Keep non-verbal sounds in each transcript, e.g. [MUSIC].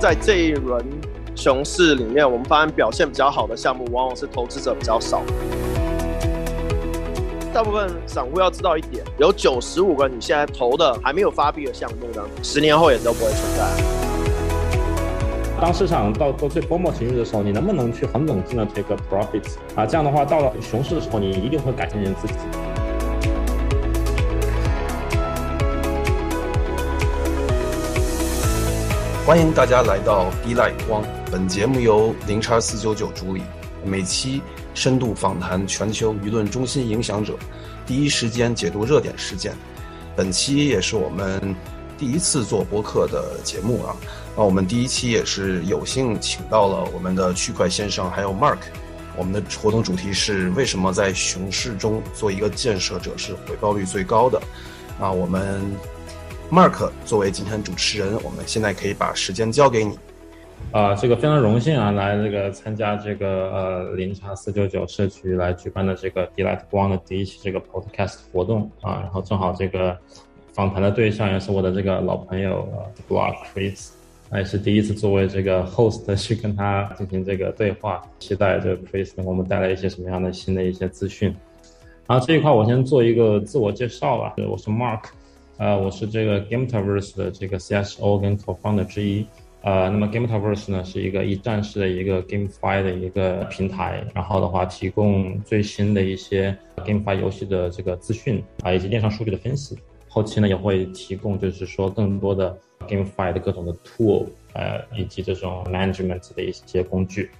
在这一轮熊市里面，我们发现表现比较好的项目，往往是投资者比较少。大部分散户要知道一点，有九十五个你现在投的还没有发币的项目呢，十年后也都不会存在。当市场到到最泡沫情绪的时候，你能不能去很冷静的 take a profit 啊？这样的话，到了熊市的时候，你一定会改变你自己。欢迎大家来到 D Light 光，本节目由零叉四九九主理，每期深度访谈全球舆论中心影响者，第一时间解读热点事件。本期也是我们第一次做播客的节目啊。那我们第一期也是有幸请到了我们的区块先生，还有 Mark。我们的活动主题是为什么在熊市中做一个建设者是回报率最高的？那我们 Mark 作为今天主持人，我们现在可以把时间交给你。啊，这个非常荣幸啊，来这个参加这个呃零叉四九九社区来举办的这个 Delight 光的第一期这个 Podcast 活动啊，然后正好这个访谈的对象也是我的这个老朋友呃 Block Chris。那也是第一次作为这个 host 去跟他进行这个对话，期待这个 Chris 给我们带来一些什么样的新的一些资讯。然后这一块我先做一个自我介绍吧，我是 Mark，呃，我是这个 GameTaverse 的这个 CSO 跟 Co-founder 之一。呃，那么 GameTaverse 呢是一个一站式的一个 GameFi 的一个平台，然后的话提供最新的一些 GameFi 游戏的这个资讯啊，以及链上数据的分析。后期呢也会提供就是说更多的。GameFi 的各种的 tool，呃，以及这种 management 的一些工具，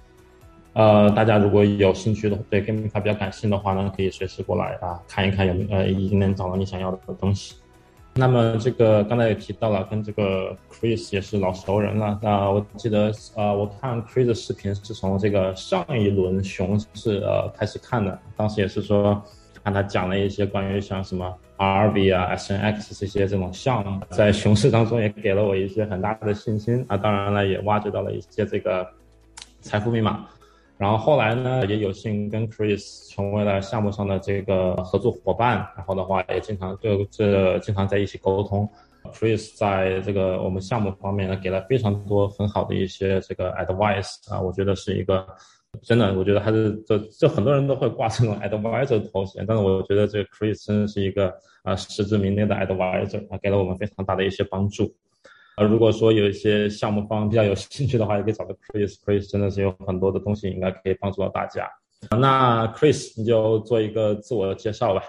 呃，大家如果有兴趣的，对 GameFi 比较感兴趣的话呢，可以随时过来啊，看一看有没呃，已经能找到你想要的东西。那么这个刚才也提到了，跟这个 Chris 也是老熟人了。那我记得呃，我看 Chris 的视频是从这个上一轮熊市呃开始看的，当时也是说看他讲了一些关于像什么。RV 啊，SNX 这些这种项目，在熊市当中也给了我一些很大的信心啊。当然了，也挖掘到了一些这个财富密码。然后后来呢，也有幸跟 Chris 成为了项目上的这个合作伙伴。然后的话，也经常就这经常在一起沟通。Chris 在这个我们项目方面呢，给了非常多很好的一些这个 advice 啊，我觉得是一个。真的，我觉得还是这这很多人都会挂这种 advisor 头衔，但是我觉得这个 Chris 真的是一个啊实至名归的 advisor，啊给了我们非常大的一些帮助。如果说有一些项目方比较有兴趣的话，也可以找个 Chris，Chris 真的是有很多的东西应该可以帮助到大家。那 Chris 你就做一个自我介绍吧。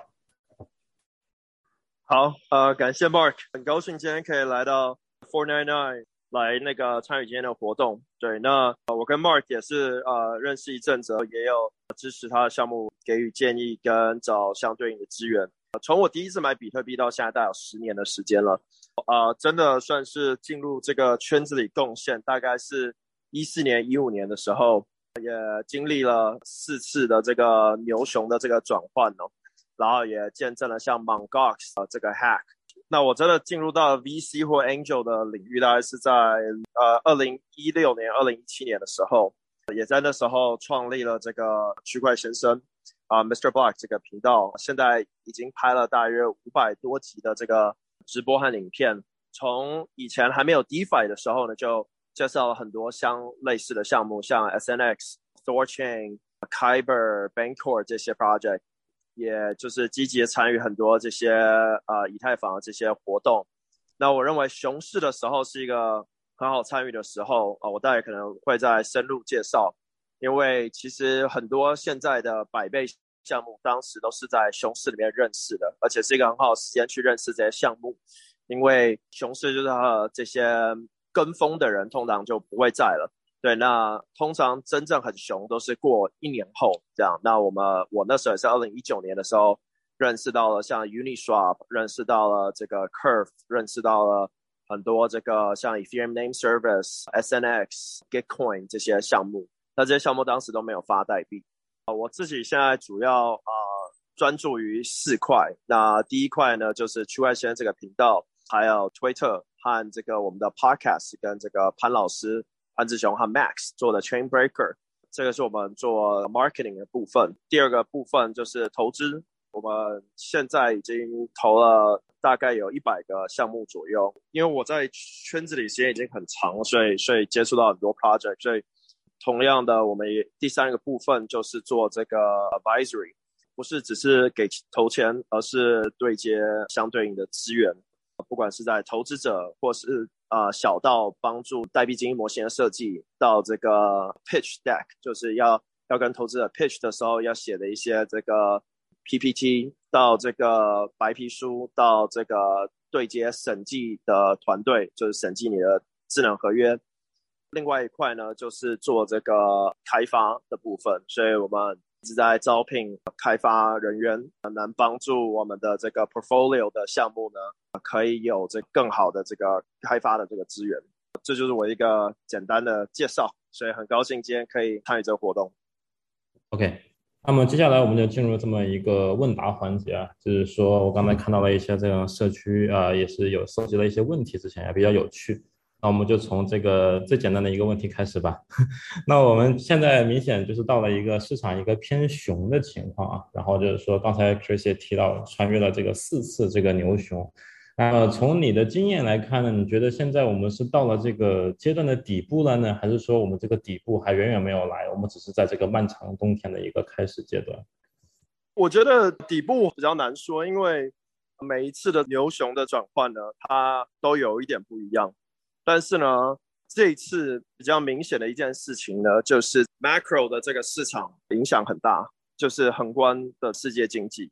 好，呃，感谢 Mark，很高兴今天可以来到 Four Nine Nine。来那个参与今天的活动，对，那我跟 Mark 也是呃认识一阵子，也有支持他的项目，给予建议跟找相对应的资源。从我第一次买比特币到现在，大概有十年的时间了，呃，真的算是进入这个圈子里贡献，大概是一四年、一五年的时候，也经历了四次的这个牛熊的这个转换哦，然后也见证了像 m o n Gox 这个 Hack。那我真的进入到 VC 或 Angel 的领域，大概是在呃二零一六年、二零一七年的时候，也在那时候创立了这个区块先生啊，Mr. Block 这个频道，现在已经拍了大约五百多集的这个直播和影片。从以前还没有 DeFi 的时候呢，就介绍了很多相类似的项目，像 SNX、Thorchain、Kyber、Bancor 这些 project。也就是积极参与很多这些呃以太坊这些活动。那我认为熊市的时候是一个很好参与的时候啊，我待会可能会再深入介绍。因为其实很多现在的百倍项目，当时都是在熊市里面认识的，而且是一个很好的时间去认识这些项目。因为熊市就是这些跟风的人通常就不会在了。对，那通常真正很熊都是过一年后这样。那我们我那时候也是二零一九年的时候认识到了像 Uniswap，认识到了这个 Curve，认识到了很多这个像 Ethereum Name Service、SNX、Gitcoin 这些项目。那这些项目当时都没有发代币。我自己现在主要啊专注于四块。那第一块呢就是区块链这个频道，还有 Twitter 和这个我们的 Podcast 跟这个潘老师。潘志雄和 Max 做的 Chain Breaker，这个是我们做 marketing 的部分。第二个部分就是投资，我们现在已经投了大概有一百个项目左右。因为我在圈子里时间已经很长，所以所以接触到很多 project。所以同样的，我们也第三个部分就是做这个 advisory，不是只是给投钱，而是对接相对应的资源，不管是在投资者或是啊小到帮助代币经营模型的设计，到这个 pitch deck，就是要要跟投资者 pitch 的时候要写的一些这个。PPT 到这个白皮书，到这个对接审计的团队，就是审计你的智能合约。另外一块呢，就是做这个开发的部分，所以我们一直在招聘开发人员，能帮助我们的这个 portfolio 的项目呢，可以有这更好的这个开发的这个资源。这就是我一个简单的介绍，所以很高兴今天可以参与这个活动。OK。那么接下来我们就进入这么一个问答环节啊，就是说我刚才看到了一些这样社区啊，也是有收集了一些问题，之前也比较有趣。那我们就从这个最简单的一个问题开始吧。[LAUGHS] 那我们现在明显就是到了一个市场一个偏熊的情况啊，然后就是说刚才 Chris 也提到穿越了这个四次这个牛熊。那从你的经验来看呢，你觉得现在我们是到了这个阶段的底部了呢，还是说我们这个底部还远远没有来？我们只是在这个漫长冬天的一个开始阶段。我觉得底部比较难说，因为每一次的牛熊的转换呢，它都有一点不一样。但是呢，这一次比较明显的一件事情呢，就是 macro 的这个市场影响很大，就是宏观的世界经济，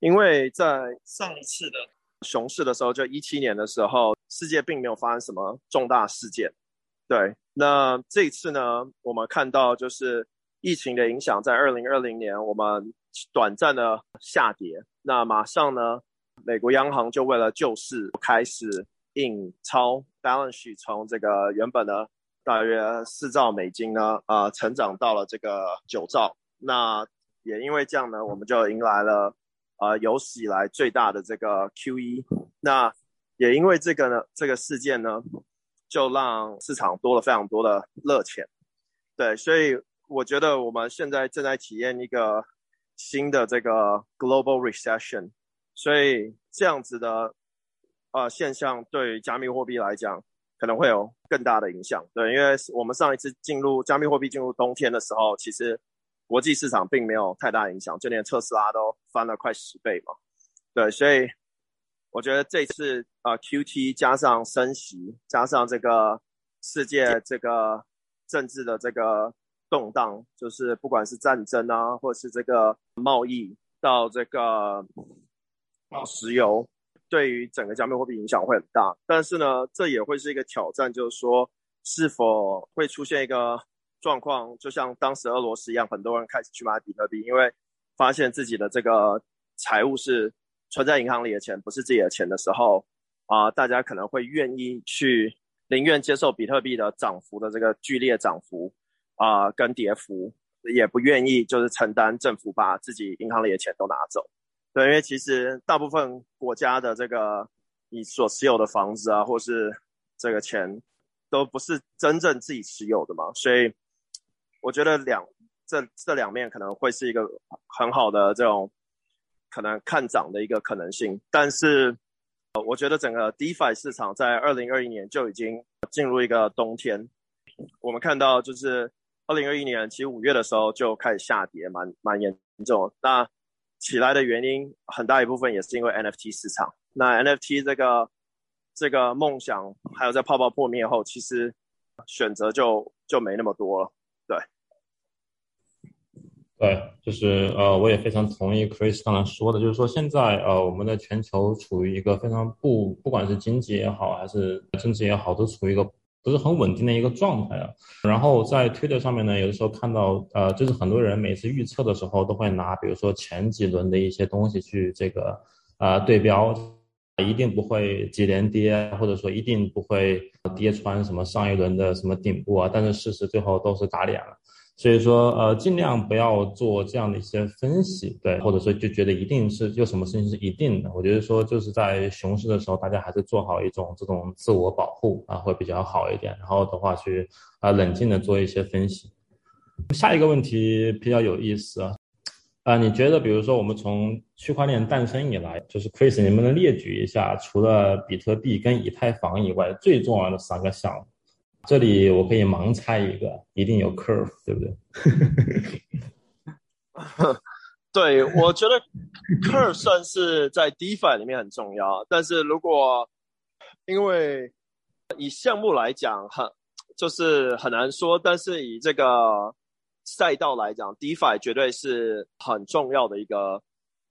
因为在上一次的。熊市的时候，就一七年的时候，世界并没有发生什么重大事件。对，那这一次呢，我们看到就是疫情的影响，在二零二零年我们短暂的下跌。那马上呢，美国央行就为了救市，开始印钞，balance 从这个原本的大约四兆美金呢，呃，成长到了这个九兆。那也因为这样呢，我们就迎来了。呃，有史以来最大的这个 QE，那也因为这个呢，这个事件呢，就让市场多了非常多的热钱，对，所以我觉得我们现在正在体验一个新的这个 global recession，所以这样子的呃现象对加密货币来讲可能会有更大的影响，对，因为我们上一次进入加密货币进入冬天的时候，其实。国际市场并没有太大影响，就连特斯拉都翻了快十倍嘛。对，所以我觉得这次啊，QT 加上升息，加上这个世界这个政治的这个动荡，就是不管是战争啊，或是这个贸易，到这个石油，对于整个加密货币影响会很大。但是呢，这也会是一个挑战，就是说是否会出现一个。状况就像当时俄罗斯一样，很多人开始去买比特币，因为发现自己的这个财务是存在银行里的钱，不是自己的钱的时候，啊，大家可能会愿意去宁愿接受比特币的涨幅的这个剧烈涨幅啊，跟跌幅，也不愿意就是承担政府把自己银行里的钱都拿走。对，因为其实大部分国家的这个你所持有的房子啊，或是这个钱，都不是真正自己持有的嘛，所以。我觉得两这这两面可能会是一个很好的这种可能看涨的一个可能性，但是呃，我觉得整个 DeFi 市场在二零二一年就已经进入一个冬天。我们看到就是二零二一年其实五月的时候就开始下跌，蛮蛮严重。那起来的原因很大一部分也是因为 NFT 市场。那 NFT 这个这个梦想还有在泡泡破灭后，其实选择就就没那么多了。对，对，就是呃，我也非常同意 Chris 刚才说的，就是说现在呃，我们的全球处于一个非常不，不管是经济也好，还是政治也好，都处于一个不是很稳定的一个状态啊。然后在推特上面呢，有的时候看到呃，就是很多人每次预测的时候都会拿，比如说前几轮的一些东西去这个啊对标，一定不会几连跌，或者说一定不会。跌穿什么上一轮的什么顶部啊？但是事实最后都是打脸了，所以说呃尽量不要做这样的一些分析，对，或者说就觉得一定是有什么事情是一定的。我觉得说就是在熊市的时候，大家还是做好一种这种自我保护啊，会比较好一点。然后的话去啊冷静的做一些分析。下一个问题比较有意思啊，啊，你觉得比如说我们从区块链诞生以来，就是 Chris，你能不能列举一下，除了比特币跟以太坊以外，最重要的三个项目？这里我可以盲猜一个，一定有 Curve，对不对？[LAUGHS] 对，我觉得 Curve 算是在 DeFi 里面很重要，但是如果因为以项目来讲，很就是很难说，但是以这个赛道来讲，DeFi 绝对是很重要的一个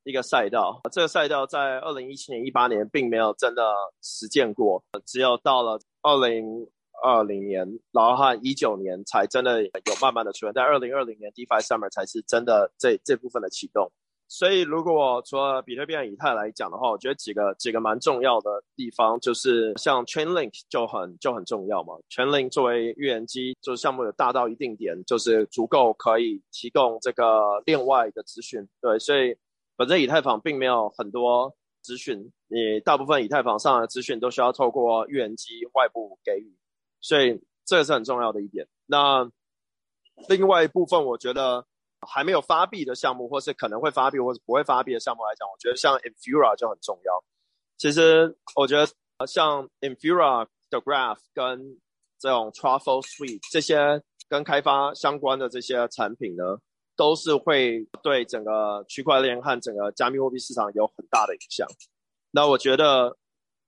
一个赛道。这个赛道在二零一七年、一八年并没有真的实践过，只有到了二零二零年，然后和一九年才真的有慢慢的出现。在二零二零年，DeFi Summer 才是真的这这部分的启动。所以，如果除了比特币、以太来讲的话，我觉得几个几个蛮重要的地方，就是像 Chainlink 就很就很重要嘛。Chainlink 作为预言机，就是项目有大到一定点，就是足够可以提供这个另外的资讯。对，所以本身以太坊并没有很多资讯，你大部分以太坊上的资讯都需要透过预言机外部给予，所以这个是很重要的一点。那另外一部分，我觉得。还没有发币的项目，或是可能会发币或者不会发币的项目来讲，我觉得像 Infura 就很重要。其实我觉得像 Infura 的 Graph 跟这种 Truffle Suite 这些跟开发相关的这些产品呢，都是会对整个区块链和整个加密货币市场有很大的影响。那我觉得，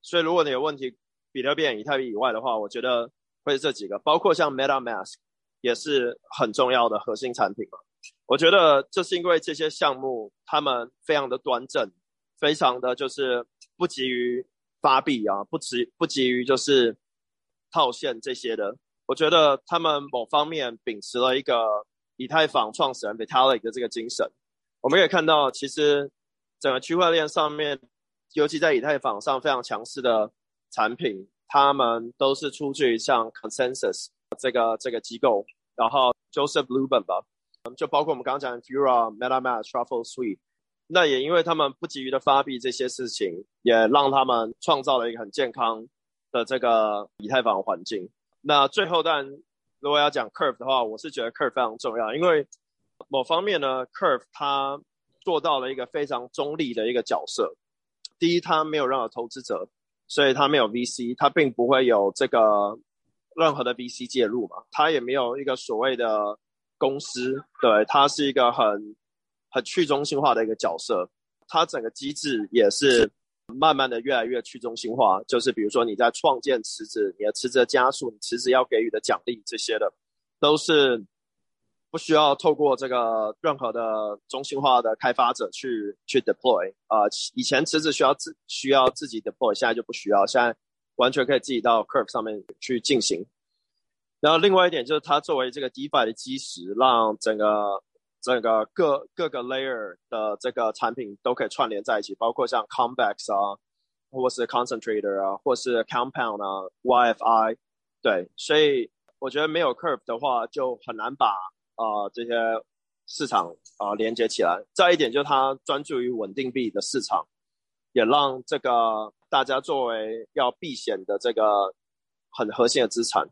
所以如果你有问题，比特币、以太币以外的话，我觉得会是这几个，包括像 MetaMask 也是很重要的核心产品嘛。我觉得这是因为这些项目他们非常的端正，非常的就是不急于发币啊，不急不急于就是套现这些的。我觉得他们某方面秉持了一个以太坊创始人 Vitalik 的这个精神。我们可以看到，其实整个区块链上面，尤其在以太坊上非常强势的产品，他们都是出自于像 Consensus 这个这个机构，然后 Joseph Lubin 吧。就包括我们刚刚讲的 Fura、MetaMask、Truffle Suite，那也因为他们不急于的发币这些事情，也让他们创造了一个很健康的这个以太坊环境。那最后，当然如果要讲 Curve 的话，我是觉得 Curve 非常重要，因为某方面呢，Curve 它做到了一个非常中立的一个角色。第一，它没有任何投资者，所以它没有 VC，它并不会有这个任何的 VC 介入嘛，它也没有一个所谓的。公司对它是一个很很去中心化的一个角色，它整个机制也是慢慢的越来越去中心化。就是比如说你在创建池子，你的池子加速，你池子要给予的奖励这些的，都是不需要透过这个任何的中心化的开发者去去 deploy 啊。以前池子需要自需要自己 deploy，现在就不需要，现在完全可以自己到 Curve 上面去进行。然后另外一点就是，它作为这个 DeFi 的基石，让整个整个各各个 layer 的这个产品都可以串联在一起，包括像 Convex 啊，或是 Concentrator 啊，或是 Compound 啊，YFI，对，所以我觉得没有 Curve 的话，就很难把啊这些市场啊连接起来。再一点就是它专注于稳定币的市场，也让这个大家作为要避险的这个很核心的资产。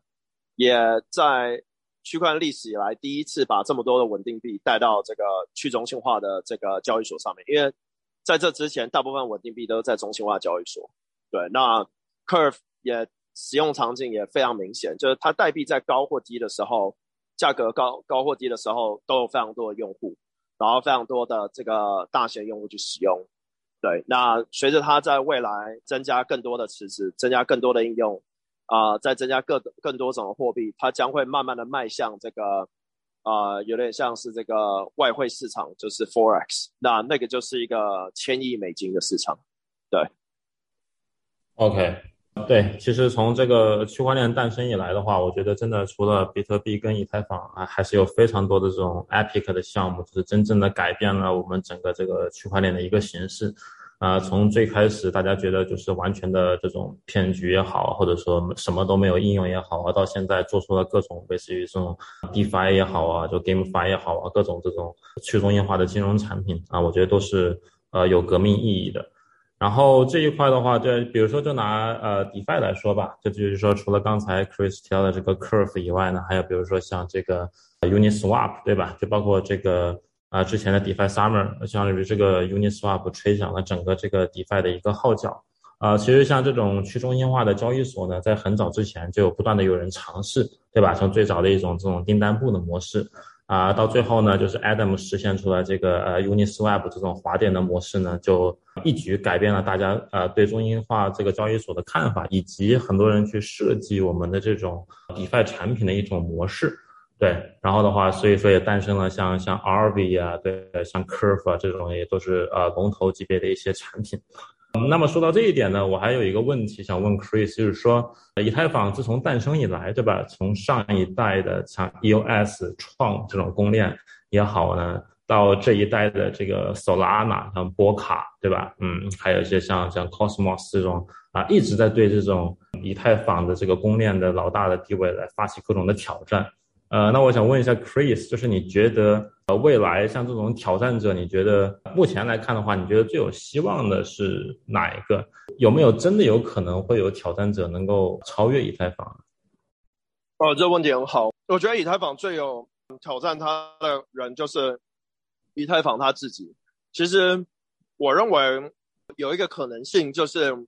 也在区块链历史以来第一次把这么多的稳定币带到这个去中心化的这个交易所上面，因为在这之前，大部分稳定币都在中心化交易所。对，那 Curve 也使用场景也非常明显，就是它代币在高或低的时候，价格高高或低的时候，都有非常多的用户，然后非常多的这个大型用户去使用。对，那随着它在未来增加更多的池子，增加更多的应用。啊，再增加更更多种的货币，它将会慢慢的迈向这个，啊，有点像是这个外汇市场，就是 forex，那那个就是一个千亿美金的市场，对。OK，对，其实从这个区块链诞生以来的话，我觉得真的除了比特币跟以太坊啊，还是有非常多的这种 epic 的项目，就是真正的改变了我们整个这个区块链的一个形式。啊，从最开始大家觉得就是完全的这种骗局也好，或者说什么都没有应用也好啊，到现在做出了各种类似于这种 DeFi 也好啊，就 GameFi 也好啊，各种这种去中心化的金融产品啊，我觉得都是呃有革命意义的。然后这一块的话，就比如说就拿呃 DeFi 来说吧，就就是说除了刚才 Chris 提到的这个 Curve 以外呢，还有比如说像这个 Uniswap 对吧？就包括这个。啊之前的 DeFi Summer，相当于这个 Uniswap 吹响了整个这个 DeFi 的一个号角。啊，其实像这种去中心化的交易所呢，在很早之前就有不断的有人尝试，对吧？从最早的一种这种订单簿的模式，啊，到最后呢，就是 Adam 实现出了这个呃 Uniswap 这种滑点的模式呢，就一举改变了大家呃对中心化这个交易所的看法，以及很多人去设计我们的这种 DeFi 产品的一种模式，对。然后的话，所以说也诞生了像像 RV 啊，对，像 Curve 啊这种也都是呃龙头级别的一些产品。那么说到这一点呢，我还有一个问题想问 Chris，就是说，以太坊自从诞生以来，对吧？从上一代的像 EOS 创这种公链也好呢，到这一代的这个 Solana 像波卡，对吧？嗯，还有一些像像 Cosmos 这种啊，一直在对这种以太坊的这个公链的老大的地位来发起各种的挑战。呃，那我想问一下 Chris，就是你觉得未来像这种挑战者，你觉得目前来看的话，你觉得最有希望的是哪一个？有没有真的有可能会有挑战者能够超越以太坊？哦，这个问题很好。我觉得以太坊最有挑战他的人就是以太坊他自己。其实我认为有一个可能性，就是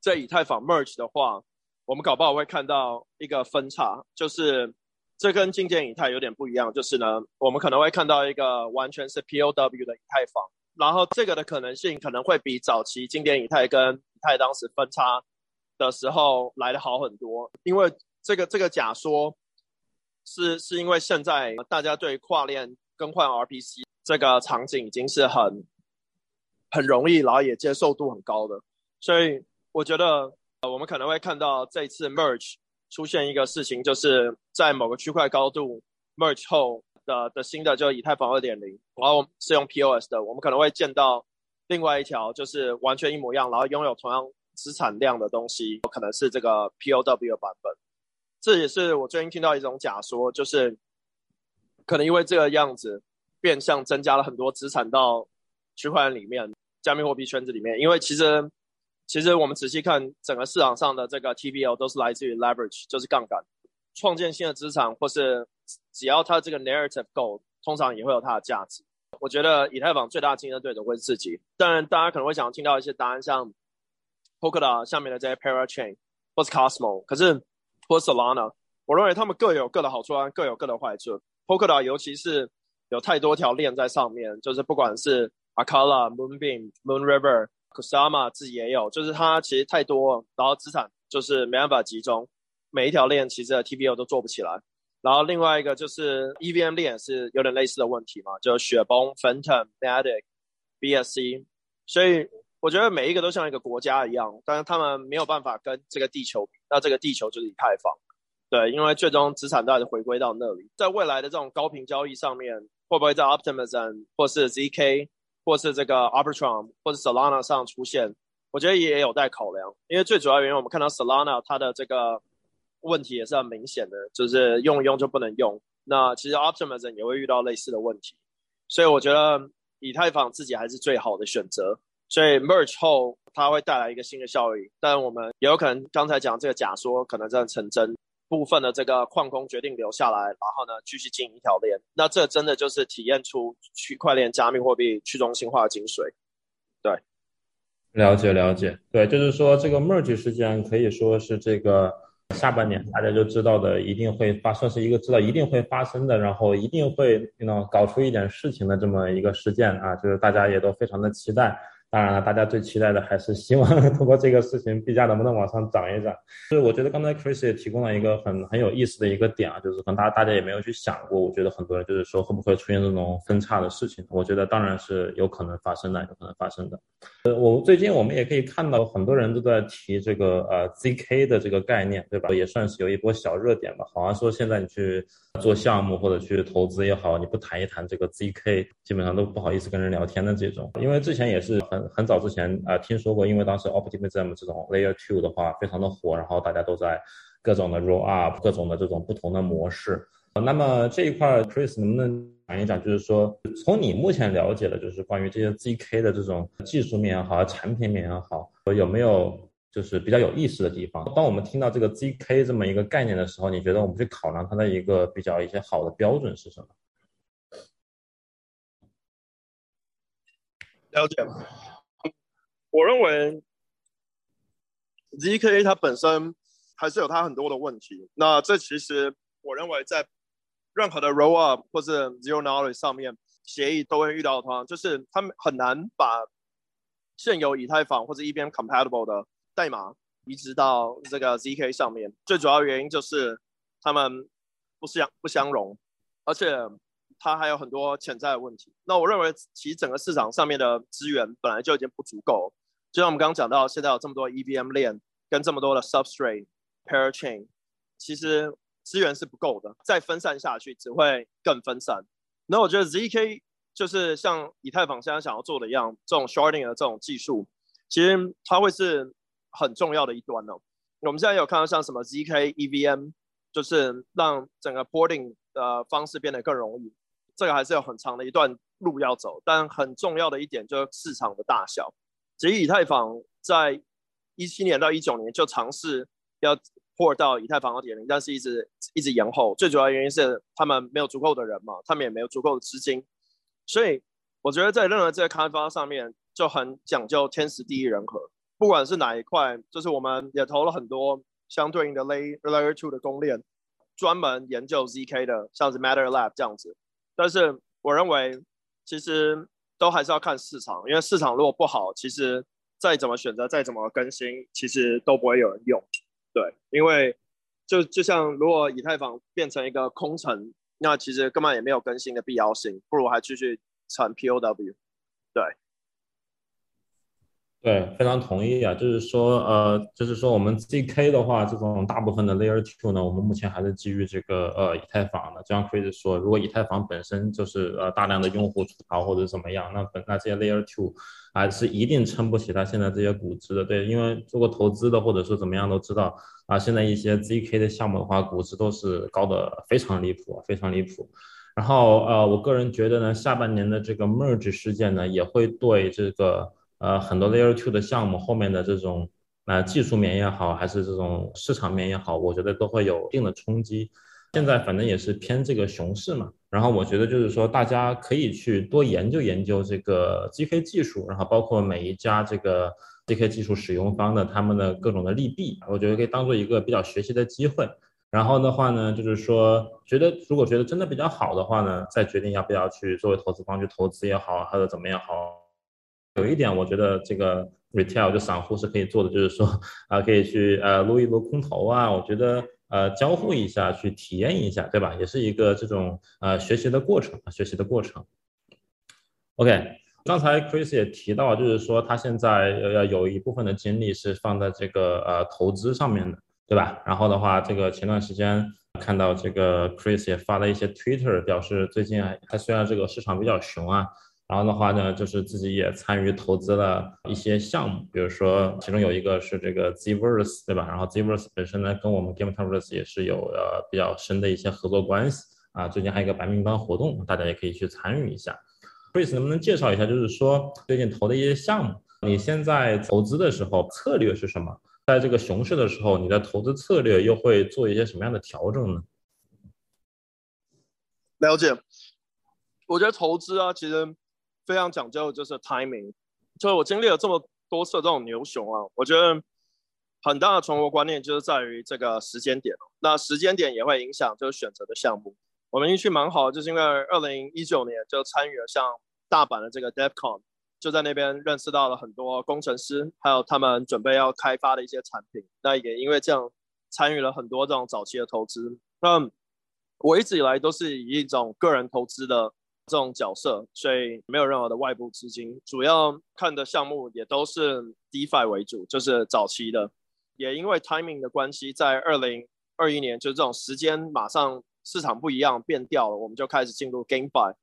在以太坊 merge 的话，我们搞不好会看到一个分叉，就是。这跟经典以太有点不一样，就是呢，我们可能会看到一个完全是 POW 的以太坊，然后这个的可能性可能会比早期经典以太跟以太当时分叉的时候来的好很多，因为这个这个假说是是因为现在大家对跨链更换 RPC 这个场景已经是很很容易，然后也接受度很高的，所以我觉得我们可能会看到这次 Merge。出现一个事情，就是在某个区块高度 merge 后的的新的，就以太坊二点零，然后是用 POS 的，我们可能会见到另外一条，就是完全一模一样，然后拥有同样资产量的东西，可能是这个 POW 的版本。这也是我最近听到一种假说，就是可能因为这个样子，变相增加了很多资产到区块链里面，加密货币圈子里面，因为其实。其实我们仔细看整个市场上的这个 TBL 都是来自于 leverage，就是杠杆，创建新的资产，或是只要它这个 narrative 够，通常也会有它的价值。我觉得以太坊最大的竞争对手会是自己。当然，大家可能会想听到一些答案，像 Polkadot 下面的这些 Parachain 或是 Cosmo，可是或 Solana，我认为他们各有各的好处，各有各的坏处。Polkadot 尤其是有太多条链在上面，就是不管是 Akala、Moonbeam、Moonriver。Kusama 自己也有，就是它其实太多，然后资产就是没办法集中，每一条链其实 TBO 都做不起来。然后另外一个就是 EVM 链是有点类似的问题嘛，就雪崩、Phantom、Matic、BSC。所以我觉得每一个都像一个国家一样，但是他们没有办法跟这个地球比。那这个地球就是以太坊，对，因为最终资产都还是回归到那里。在未来的这种高频交易上面，会不会在 Optimism 或是 ZK？或是这个 Arbitrum 或者 Solana 上出现，我觉得也有待考量。因为最主要原因，我们看到 Solana 它的这个问题也是很明显的，就是用一用就不能用。那其实 Optimism 也会遇到类似的问题，所以我觉得以太坊自己还是最好的选择。所以 Merge 后它会带来一个新的效益，但我们也有可能刚才讲这个假说可能真的成真。部分的这个矿工决定留下来，然后呢继续经营一条链，那这真的就是体验出区块链加密货币去中心化的精髓。对，了解了解，对，就是说这个 merge 事件可以说是这个下半年大家就知道的，一定会发，算是一个知道一定会发生的，然后一定会，know 搞出一点事情的这么一个事件啊，就是大家也都非常的期待。当然了，大家最期待的还是希望 [LAUGHS] 通过这个事情，币价能不能往上涨一涨。就是我觉得刚才 Chris 也提供了一个很很有意思的一个点啊，就是可能大家大家也没有去想过。我觉得很多人就是说会不会出现这种分叉的事情？我觉得当然是有可能发生的，有可能发生的。呃，我最近我们也可以看到很多人都在提这个呃 ZK 的这个概念，对吧？也算是有一波小热点吧。好像说现在你去做项目或者去投资也好，你不谈一谈这个 ZK，基本上都不好意思跟人聊天的这种。因为之前也是很。很早之前啊，听说过，因为当时 Optimism 这种 Layer Two 的话非常的火，然后大家都在各种的 Roll Up，各种的这种不同的模式。那么这一块，Chris 能不能讲一讲？就是说，从你目前了解的，就是关于这些 ZK 的这种技术面也好，产品面也好，有没有就是比较有意思的地方？当我们听到这个 ZK 这么一个概念的时候，你觉得我们去考量它的一个比较一些好的标准是什么？了解。我认为 ZK 它本身还是有它很多的问题。那这其实我认为在任何的 roll up 或者 zero knowledge 上面协议都会遇到它，就是他们很难把现有以太坊或者 EVM compatible 的代码移植到这个 ZK 上面。最主要原因就是他们不相不相容，而且它还有很多潜在的问题。那我认为其实整个市场上面的资源本来就已经不足够。就像我们刚刚讲到，现在有这么多 EVM 链跟这么多的 substrate pair chain，其实资源是不够的，再分散下去只会更分散。那我觉得 ZK 就是像以太坊现在想要做的一样，这种 sharding 的这种技术，其实它会是很重要的一端哦。我们现在有看到像什么 ZK EVM，就是让整个 boarding 的方式变得更容易，这个还是有很长的一段路要走。但很重要的一点就是市场的大小。其实以太坊在一七年到一九年就尝试要 port 到以太坊二点零，但是一直一直延后。最主要原因是他们没有足够的人嘛，他们也没有足够的资金。所以我觉得在任何这个开发上面就很讲究天时地利人和。不管是哪一块，就是我们也投了很多相对应的 layer layer two 的公链，专门研究 zk 的，像是 Matter Lab 这样子。但是我认为其实。都还是要看市场，因为市场如果不好，其实再怎么选择，再怎么更新，其实都不会有人用。对，因为就就像如果以太坊变成一个空城，那其实根本也没有更新的必要性，不如还继续产 POW。对。对，非常同意啊，就是说，呃，就是说，我们 zk 的话，这种大部分的 layer two 呢，我们目前还是基于这个呃以太坊的。就像 Chris 说，如果以太坊本身就是呃大量的用户出逃或者怎么样，那本那这些 layer two 还是一定撑不起它现在这些估值的。对，因为做过投资的或者说怎么样都知道啊，现在一些 zk 的项目的话，估值都是高的非常离谱，非常离谱。然后呃，我个人觉得呢，下半年的这个 merge 事件呢，也会对这个。呃，很多 Layer Two 的项目后面的这种呃技术面也好，还是这种市场面也好，我觉得都会有一定的冲击。现在反正也是偏这个熊市嘛，然后我觉得就是说大家可以去多研究研究这个 GK 技术，然后包括每一家这个 GK 技术使用方的他们的各种的利弊，我觉得可以当做一个比较学习的机会。然后的话呢，就是说觉得如果觉得真的比较好的话呢，再决定要不要去作为投资方去投资也好，或者怎么样好。有一点，我觉得这个 retail 就散户是可以做的，就是说啊，可以去呃撸一撸空头啊，我觉得呃交互一下，去体验一下，对吧？也是一个这种呃学习的过程，学习的过程。OK，刚才 Chris 也提到，就是说他现在要有一部分的精力是放在这个呃投资上面的，对吧？然后的话，这个前段时间看到这个 Chris 也发了一些 Twitter，表示最近他虽然这个市场比较熊啊。然后的话呢，就是自己也参与投资了一些项目，比如说其中有一个是这个 Zverse，对吧？然后 Zverse 本身呢，跟我们 Game Towers 也是有呃比较深的一些合作关系啊。最近还有一个白名单活动，大家也可以去参与一下。Chris 能不能介绍一下，就是说最近投的一些项目，你现在投资的时候策略是什么？在这个熊市的时候，你的投资策略又会做一些什么样的调整呢？了解，我觉得投资啊，其实。非常讲究就是 timing，就是我经历了这么多次这种牛熊啊，我觉得很大的存活观念就是在于这个时间点。那时间点也会影响就是选择的项目。我们运气蛮好，就是因为二零一九年就参与了像大阪的这个 DevCon，就在那边认识到了很多工程师，还有他们准备要开发的一些产品。那也因为这样参与了很多这种早期的投资。那我一直以来都是以一种个人投资的。这种角色，所以没有任何的外部资金，主要看的项目也都是 DeFi 为主，就是早期的。也因为 timing 的关系，在二零二一年，就是这种时间马上市场不一样变掉了，我们就开始进入 GameFi，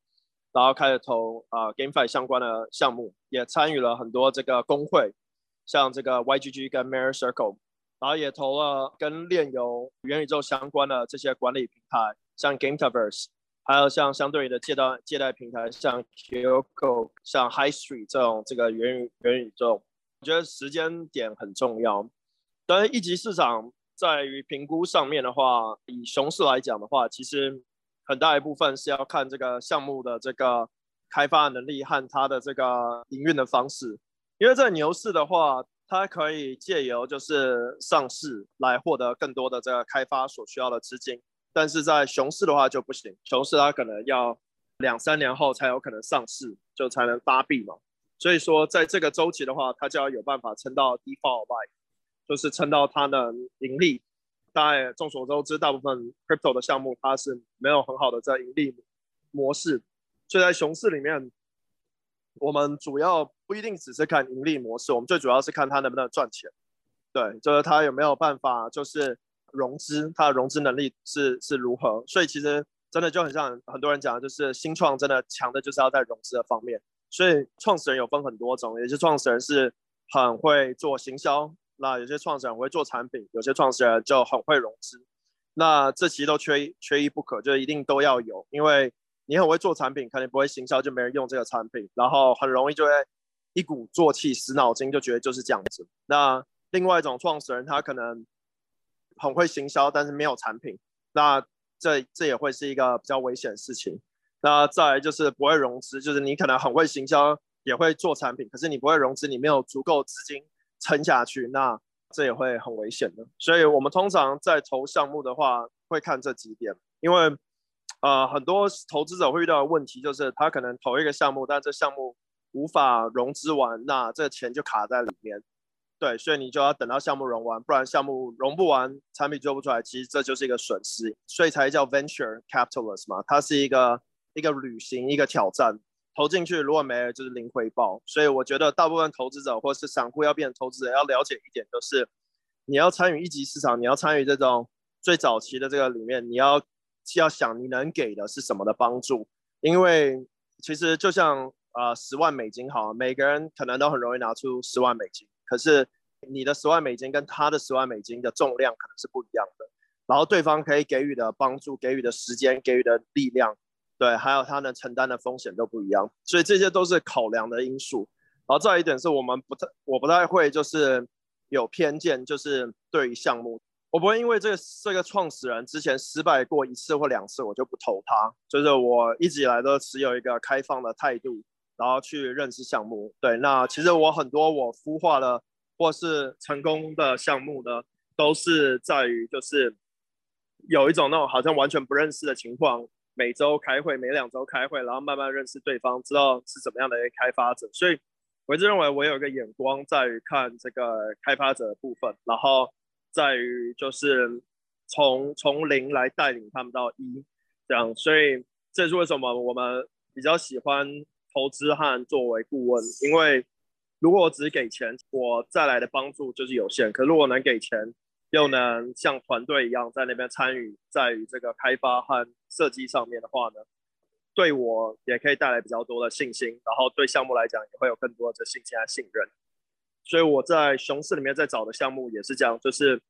然后开始投啊 GameFi 相关的项目，也参与了很多这个工会，像这个 YGG 跟 Mirror Circle，然后也投了跟链游、元宇宙相关的这些管理平台，像 GameTaverse。还有像相对的借贷借贷平台，像 Kyoko、像 High Street 这种这个元宇元宇宙，我觉得时间点很重要。但是一级市场在于评估上面的话，以熊市来讲的话，其实很大一部分是要看这个项目的这个开发能力和它的这个营运的方式。因为在牛市的话，它可以借由就是上市来获得更多的这个开发所需要的资金，但是在熊市的话就不行，熊市它可能要两三年后才有可能上市，就才能发币嘛。所以说，在这个周期的话，它就要有办法撑到 default life，就是撑到它的盈利。大概众所周知，大部分 crypto 的项目它是没有很好的在盈利模式，所以在熊市里面。我们主要不一定只是看盈利模式，我们最主要是看它能不能赚钱。对，就是它有没有办法，就是融资，它的融资能力是是如何。所以其实真的就很像很多人讲，就是新创真的强的就是要在融资的方面。所以创始人有分很多种，有些创始人是很会做行销，那有些创始人会做产品，有些创始人就很会融资。那这其实都缺一缺一不可，就一定都要有，因为。你很会做产品，肯定不会行销，就没人用这个产品，然后很容易就会一鼓作气、死脑筋，就觉得就是这样子。那另外一种创始人，他可能很会行销，但是没有产品，那这这也会是一个比较危险的事情。那再就是不会融资，就是你可能很会行销，也会做产品，可是你不会融资，你没有足够资金撑下去，那这也会很危险的。所以我们通常在投项目的话，会看这几点，因为。呃，很多投资者会遇到的问题就是，他可能投一个项目，但这项目无法融资完，那这钱就卡在里面。对，所以你就要等到项目融完，不然项目融不完，产品做不出来，其实这就是一个损失，所以才叫 venture capitalist 嘛。它是一个一个旅行，一个挑战，投进去如果没了就是零回报。所以我觉得大部分投资者或是散户要变成投资者，要了解一点，就是你要参与一级市场，你要参与这种最早期的这个里面，你要。要想你能给的是什么的帮助，因为其实就像呃十万美金好，每个人可能都很容易拿出十万美金，可是你的十万美金跟他的十万美金的重量可能是不一样的，然后对方可以给予的帮助、给予的时间、给予的力量，对，还有他能承担的风险都不一样，所以这些都是考量的因素。然后再一点是我们不太，我不太会就是有偏见，就是对于项目。我不会因为这个这个创始人之前失败过一次或两次，我就不投他。就是我一直以来都持有一个开放的态度，然后去认识项目。对，那其实我很多我孵化的或是成功的项目呢，都是在于就是有一种那种好像完全不认识的情况，每周开会，每两周开会，然后慢慢认识对方，知道是怎么样的一个开发者。所以我一直认为我有一个眼光在于看这个开发者的部分，然后。在于就是从从零来带领他们到一，这样，所以这是为什么我们比较喜欢投资和作为顾问，因为如果我只给钱，我再来的帮助就是有限。可如果能给钱，又能像团队一样在那边参与，在于这个开发和设计上面的话呢，对我也可以带来比较多的信心，然后对项目来讲也会有更多的信心和信任。所以我在熊市里面在找的项目也是这样，就是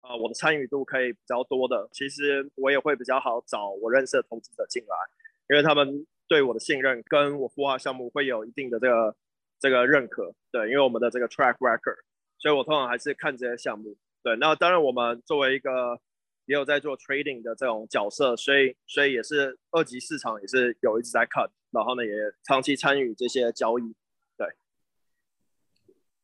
啊，我的参与度可以比较多的，其实我也会比较好找我认识的投资者进来，因为他们对我的信任跟我孵化项目会有一定的这个这个认可，对，因为我们的这个 track record，所以我通常还是看这些项目，对，那当然我们作为一个也有在做 trading 的这种角色，所以所以也是二级市场也是有一直在看，然后呢也长期参与这些交易。对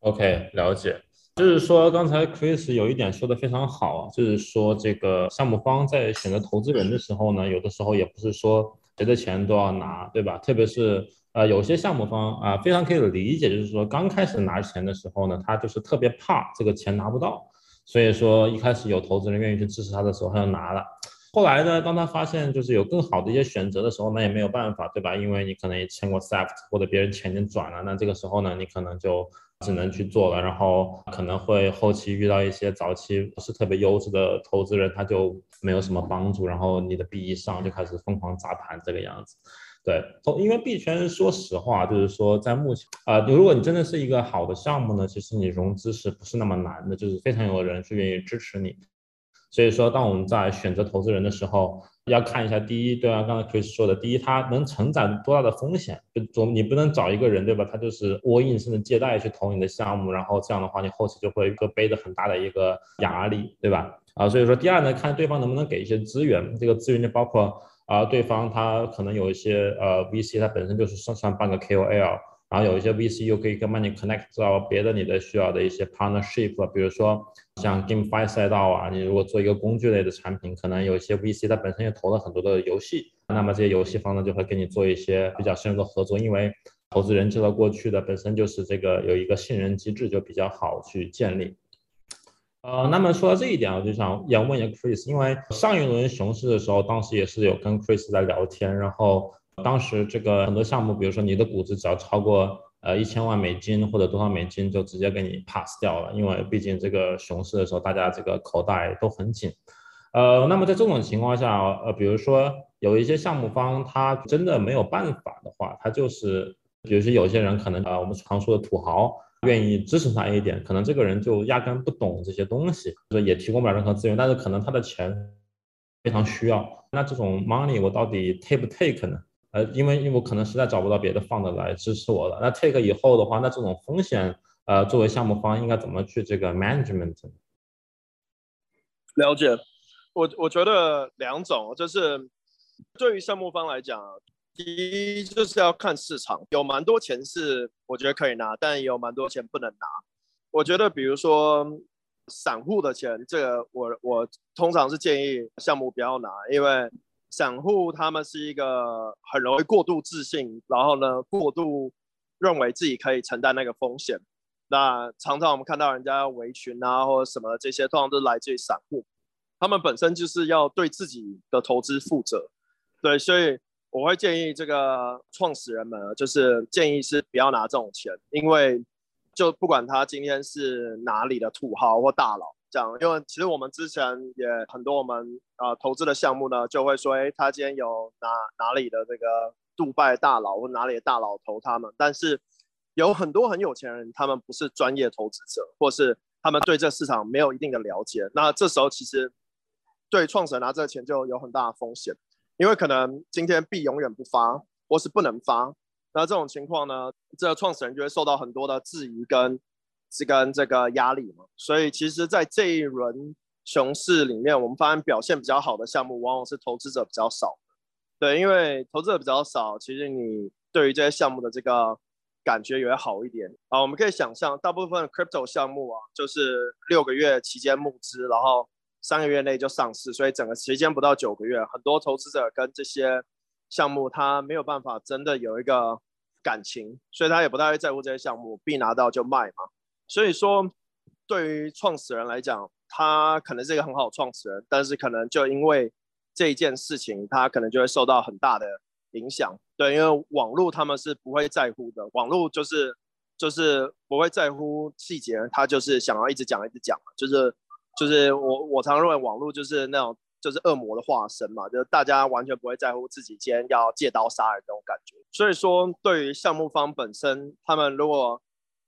OK，了解。就是说，刚才 Chris 有一点说的非常好啊，就是说这个项目方在选择投资人的时候呢，有的时候也不是说谁的钱都要拿，对吧？特别是呃，有些项目方啊，非常可以理解，就是说刚开始拿钱的时候呢，他就是特别怕这个钱拿不到，所以说一开始有投资人愿意去支持他的时候，他就拿了。后来呢，当他发现就是有更好的一些选择的时候，那也没有办法，对吧？因为你可能也签过 SAFT，或者别人钱已经转了，那这个时候呢，你可能就。只能去做了，然后可能会后期遇到一些早期不是特别优质的投资人，他就没有什么帮助，然后你的币一上就开始疯狂砸盘这个样子。对，因为币圈说实话，就是说在目前啊，如果你真的是一个好的项目呢，其实你融资是不是那么难的，就是非常有人是愿意支持你。所以说，当我们在选择投资人的时候，要看一下第一，对啊，刚才 Chris 说的，第一，他能承载多大的风险？就总你不能找一个人，对吧？他就是 all in 甚至借贷去投你的项目，然后这样的话，你后期就会一个背着很大的一个压力，对吧？啊，所以说第二呢，看对方能不能给一些资源，这个资源就包括啊，对方他可能有一些呃 VC，他本身就是算算半个 KOL，然后有一些 VC 又可以跟帮你 connect 到别的你的需要的一些 partnership，比如说像 GameFi 赛道啊，你如果做一个工具类的产品，可能有一些 VC 它本身也投了很多的游戏，那么这些游戏方呢就会跟你做一些比较深入的合作，因为投资人知道过去的本身就是这个有一个信任机制就比较好去建立。呃，那么说到这一点，我就想要问一下 Chris，因为上一轮熊市的时候，当时也是有跟 Chris 在聊天，然后当时这个很多项目，比如说你的股值只要超过呃一千万美金或者多少美金，就直接给你 pass 掉了，因为毕竟这个熊市的时候，大家这个口袋都很紧。呃，那么在这种情况下，呃，比如说有一些项目方他真的没有办法的话，他就是，比如说有些人可能呃我们常说的土豪。愿意支持他一点，可能这个人就压根不懂这些东西，就是也提供不了任何资源，但是可能他的钱非常需要。那这种 money 我到底 take 不 take 呢？呃，因为因为我可能实在找不到别的放的来支持我了。那 take 以后的话，那这种风险，呃，作为项目方应该怎么去这个 management？了解，我我觉得两种，就是对于项目方来讲。第一就是要看市场，有蛮多钱是我觉得可以拿，但也有蛮多钱不能拿。我觉得，比如说散户的钱，这个我我通常是建议项目不要拿，因为散户他们是一个很容易过度自信，然后呢过度认为自己可以承担那个风险。那常常我们看到人家围群啊或者什么这些，通常都来自于散户，他们本身就是要对自己的投资负责，对，所以。我会建议这个创始人们，就是建议是不要拿这种钱，因为就不管他今天是哪里的土豪或大佬，这样，因为其实我们之前也很多我们呃投资的项目呢，就会说，哎，他今天有哪哪里的这个杜拜大佬或哪里的大佬投他们，但是有很多很有钱人，他们不是专业投资者，或是他们对这市场没有一定的了解，那这时候其实对创始人拿这个钱就有很大的风险。因为可能今天币永远不发，或是不能发，那这种情况呢，这个创始人就会受到很多的质疑跟是跟这个压力嘛。所以其实，在这一轮熊市里面，我们发现表现比较好的项目，往往是投资者比较少对，因为投资者比较少，其实你对于这些项目的这个感觉也会好一点啊。我们可以想象，大部分 crypto 项目啊，就是六个月期间募资，然后。三个月内就上市，所以整个时间不到九个月，很多投资者跟这些项目他没有办法真的有一个感情，所以他也不太会在乎这些项目，币拿到就卖嘛。所以说，对于创始人来讲，他可能是一个很好的创始人，但是可能就因为这一件事情，他可能就会受到很大的影响。对，因为网络他们是不会在乎的，网络就是就是不会在乎细节，他就是想要一直讲一直讲，就是。就是我，我常认为网络就是那种，就是恶魔的化身嘛，就是大家完全不会在乎自己今天要借刀杀人这种感觉。所以说，对于项目方本身，他们如果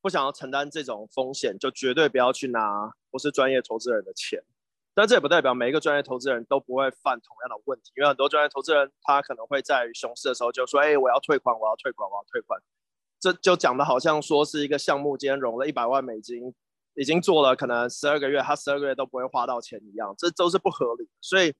不想要承担这种风险，就绝对不要去拿不是专业投资人的钱。但这也不代表每一个专业投资人都不会犯同样的问题，因为很多专业投资人他可能会在熊市的时候就说：“哎，我要退款，我要退款，我要退款。”这就讲的好像说是一个项目今天融了一百万美金。已经做了可能十二个月，他十二个月都不会花到钱一样，这都是不合理。所以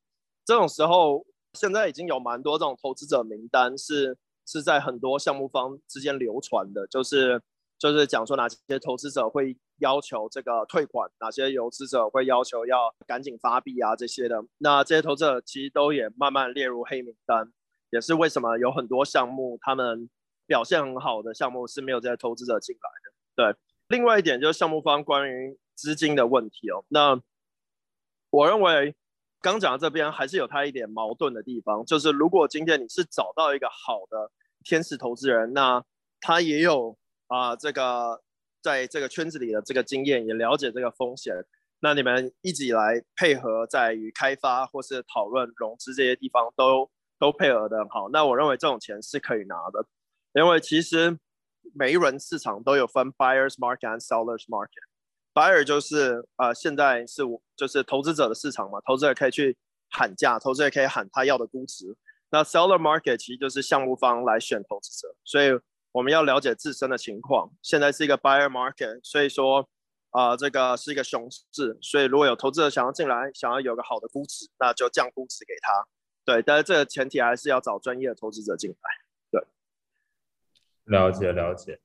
这种时候，现在已经有蛮多这种投资者名单是是在很多项目方之间流传的，就是就是讲说哪些投资者会要求这个退款，哪些投资者会要求要赶紧发币啊这些的。那这些投资者其实都也慢慢列入黑名单，也是为什么有很多项目他们表现很好的项目是没有这些投资者进来的。对。另外一点就是项目方关于资金的问题哦。那我认为刚讲的这边还是有它一点矛盾的地方，就是如果今天你是找到一个好的天使投资人，那他也有啊这个在这个圈子里的这个经验，也了解这个风险，那你们一直以来配合在于开发或是讨论融资这些地方都都配合的很好，那我认为这种钱是可以拿的，因为其实。每一轮市场都有分 buyers market 和 sellers market。buyer 就是呃现在是就是投资者的市场嘛，投资者可以去喊价，投资者可以喊他要的估值。那 seller market 其实就是项目方来选投资者，所以我们要了解自身的情况。现在是一个 buyer market，所以说啊这个是一个熊市，所以如果有投资者想要进来，想要有个好的估值，那就降估值给他。对，但是这个前提还是要找专业的投资者进来。对，了解了解，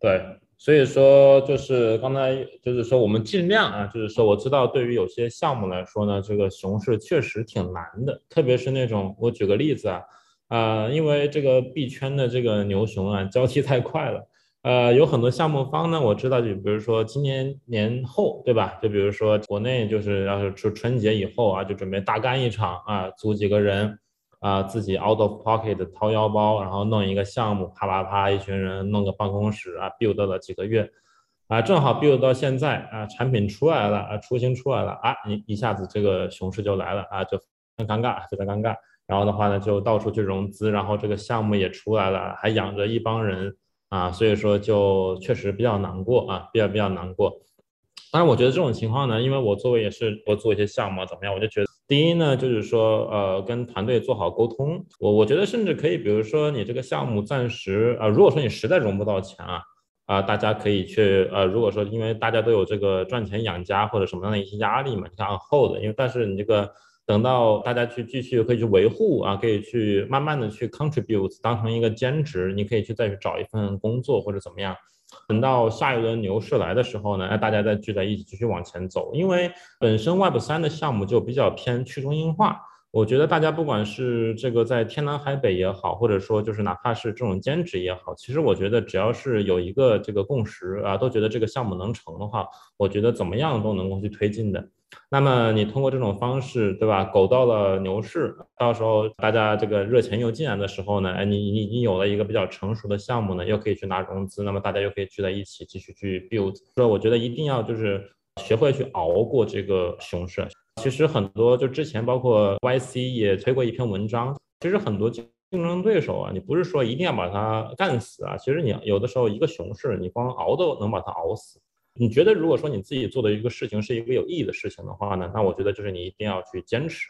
对，所以说就是刚才就是说我们尽量啊，就是说我知道对于有些项目来说呢，这个熊市确实挺难的，特别是那种我举个例子啊，啊，因为这个币圈的这个牛熊啊交替太快了。呃，有很多项目方呢，我知道，就比如说今年年后，对吧？就比如说国内就是要是春春节以后啊，就准备大干一场啊，组几个人啊，自己 out of pocket 掏腰包，然后弄一个项目，啪啪啪，一群人弄个办公室啊，build 了几个月，啊，正好 build 到现在啊，产品出来了啊，雏形出来了啊，一一下子这个熊市就来了啊，就很尴尬，非常尴尬。然后的话呢，就到处去融资，然后这个项目也出来了，还养着一帮人。啊，所以说就确实比较难过啊，比较比较难过。当然，我觉得这种情况呢，因为我作为也是我做一些项目怎么样，我就觉得第一呢，就是说呃，跟团队做好沟通。我我觉得甚至可以，比如说你这个项目暂时啊，如果说你实在融不到钱啊，啊，大家可以去呃，如果说因为大家都有这个赚钱养家或者什么样的一些压力嘛，你看 hold，因为但是你这个。等到大家去继续可以去维护啊，可以去慢慢的去 contribute 当成一个兼职，你可以去再去找一份工作或者怎么样。等到下一轮牛市来的时候呢，哎，大家再聚在一起继续往前走。因为本身 Web 三的项目就比较偏去中心化，我觉得大家不管是这个在天南海北也好，或者说就是哪怕是这种兼职也好，其实我觉得只要是有一个这个共识啊，都觉得这个项目能成的话，我觉得怎么样都能够去推进的。那么你通过这种方式，对吧？狗到了牛市，到时候大家这个热钱又进来的时候呢，哎，你你你有了一个比较成熟的项目呢，又可以去拿融资，那么大家又可以聚在一起继续去 build。所以我觉得一定要就是学会去熬过这个熊市。其实很多就之前包括 YC 也推过一篇文章，其实很多竞争对手啊，你不是说一定要把它干死啊，其实你有的时候一个熊市，你光熬都能把它熬死。你觉得，如果说你自己做的一个事情是一个有意义的事情的话呢，那我觉得就是你一定要去坚持。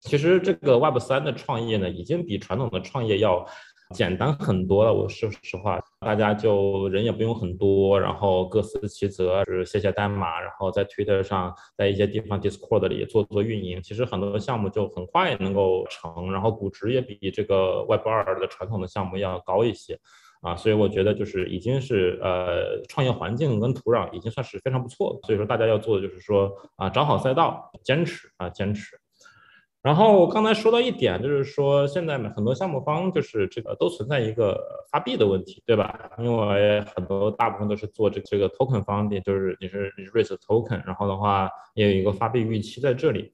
其实这个 Web 三的创业呢，已经比传统的创业要简单很多了。我说实话，大家就人也不用很多，然后各司其责，是写写代码，然后在 Twitter 上，在一些地方 Discord 里做做运营。其实很多项目就很快能够成，然后估值也比这个 Web 二的传统的项目要高一些。啊，所以我觉得就是已经是呃创业环境跟土壤已经算是非常不错所以说大家要做的就是说啊找好赛道，坚持啊坚持。然后我刚才说到一点，就是说现在很多项目方就是这个都存在一个发币的问题，对吧？因为很多大部分都是做这这个 token 方的，就是你是 raise token，然后的话也有一个发币预期在这里。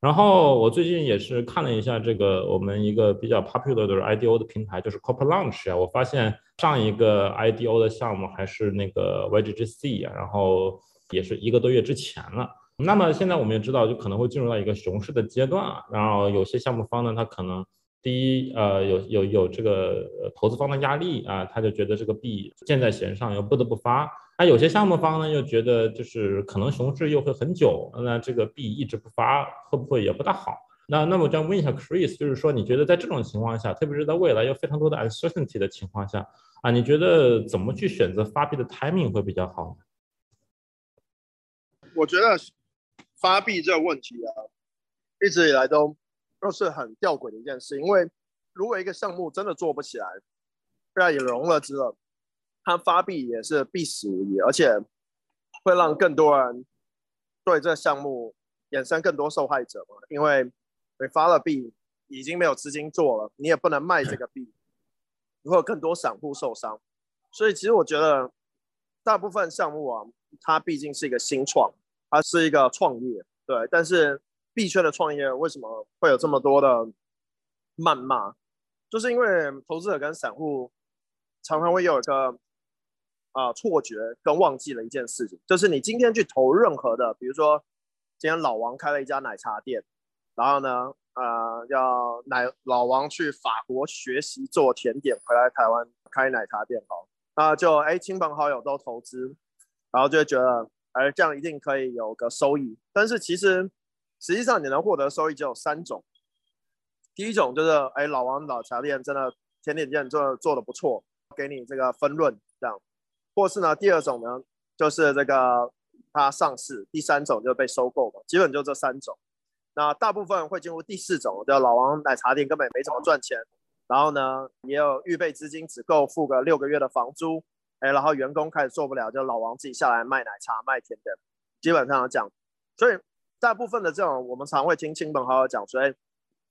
然后我最近也是看了一下这个我们一个比较 popular 的 IDO 的平台，就是 copper Launch 啊。我发现上一个 IDO 的项目还是那个 YGGC 啊，然后也是一个多月之前了。那么现在我们也知道，就可能会进入到一个熊市的阶段啊。然后有些项目方呢，他可能第一呃有有有这个投资方的压力啊，他就觉得这个币箭在弦上，又不得不发。那有些项目方呢，又觉得就是可能熊市又会很久，那这个币一直不发，会不会也不大好？那那么我想问一下 Chris，就是说你觉得在这种情况下，特别是在未来有非常多的 uncertainty 的情况下啊，你觉得怎么去选择发币的 timing 会比较好呢？我觉得发币这个问题啊，一直以来都都是很吊诡的一件事，因为如果一个项目真的做不起来，虽然也融了资了。它发币也是必死无疑，而且会让更多人对这项目衍生更多受害者嘛。因为你发了币，已经没有资金做了，你也不能卖这个币，会有更多散户受伤。所以其实我觉得，大部分项目啊，它毕竟是一个新创，它是一个创业，对。但是币圈的创业为什么会有这么多的谩骂？就是因为投资者跟散户常常会有一个。啊，错觉跟忘记了一件事情，就是你今天去投任何的，比如说今天老王开了一家奶茶店，然后呢，呃，要奶老王去法国学习做甜点，回来台湾开奶茶店，哦，那就哎亲朋好友都投资，然后就觉得哎这样一定可以有个收益，但是其实实际上你能获得收益只有三种，第一种就是哎老王奶茶店真的甜点店做做的不错，给你这个分润这样。或是呢，第二种呢，就是这个它上市；第三种就被收购嘛，基本就这三种。那大部分会进入第四种，叫老王奶茶店，根本没怎么赚钱。然后呢，也有预备资金只够付个六个月的房租，哎，然后员工开始做不了，就老王自己下来卖奶茶、卖甜点，基本上讲。所以大部分的这种，我们常会听亲朋好友讲，所以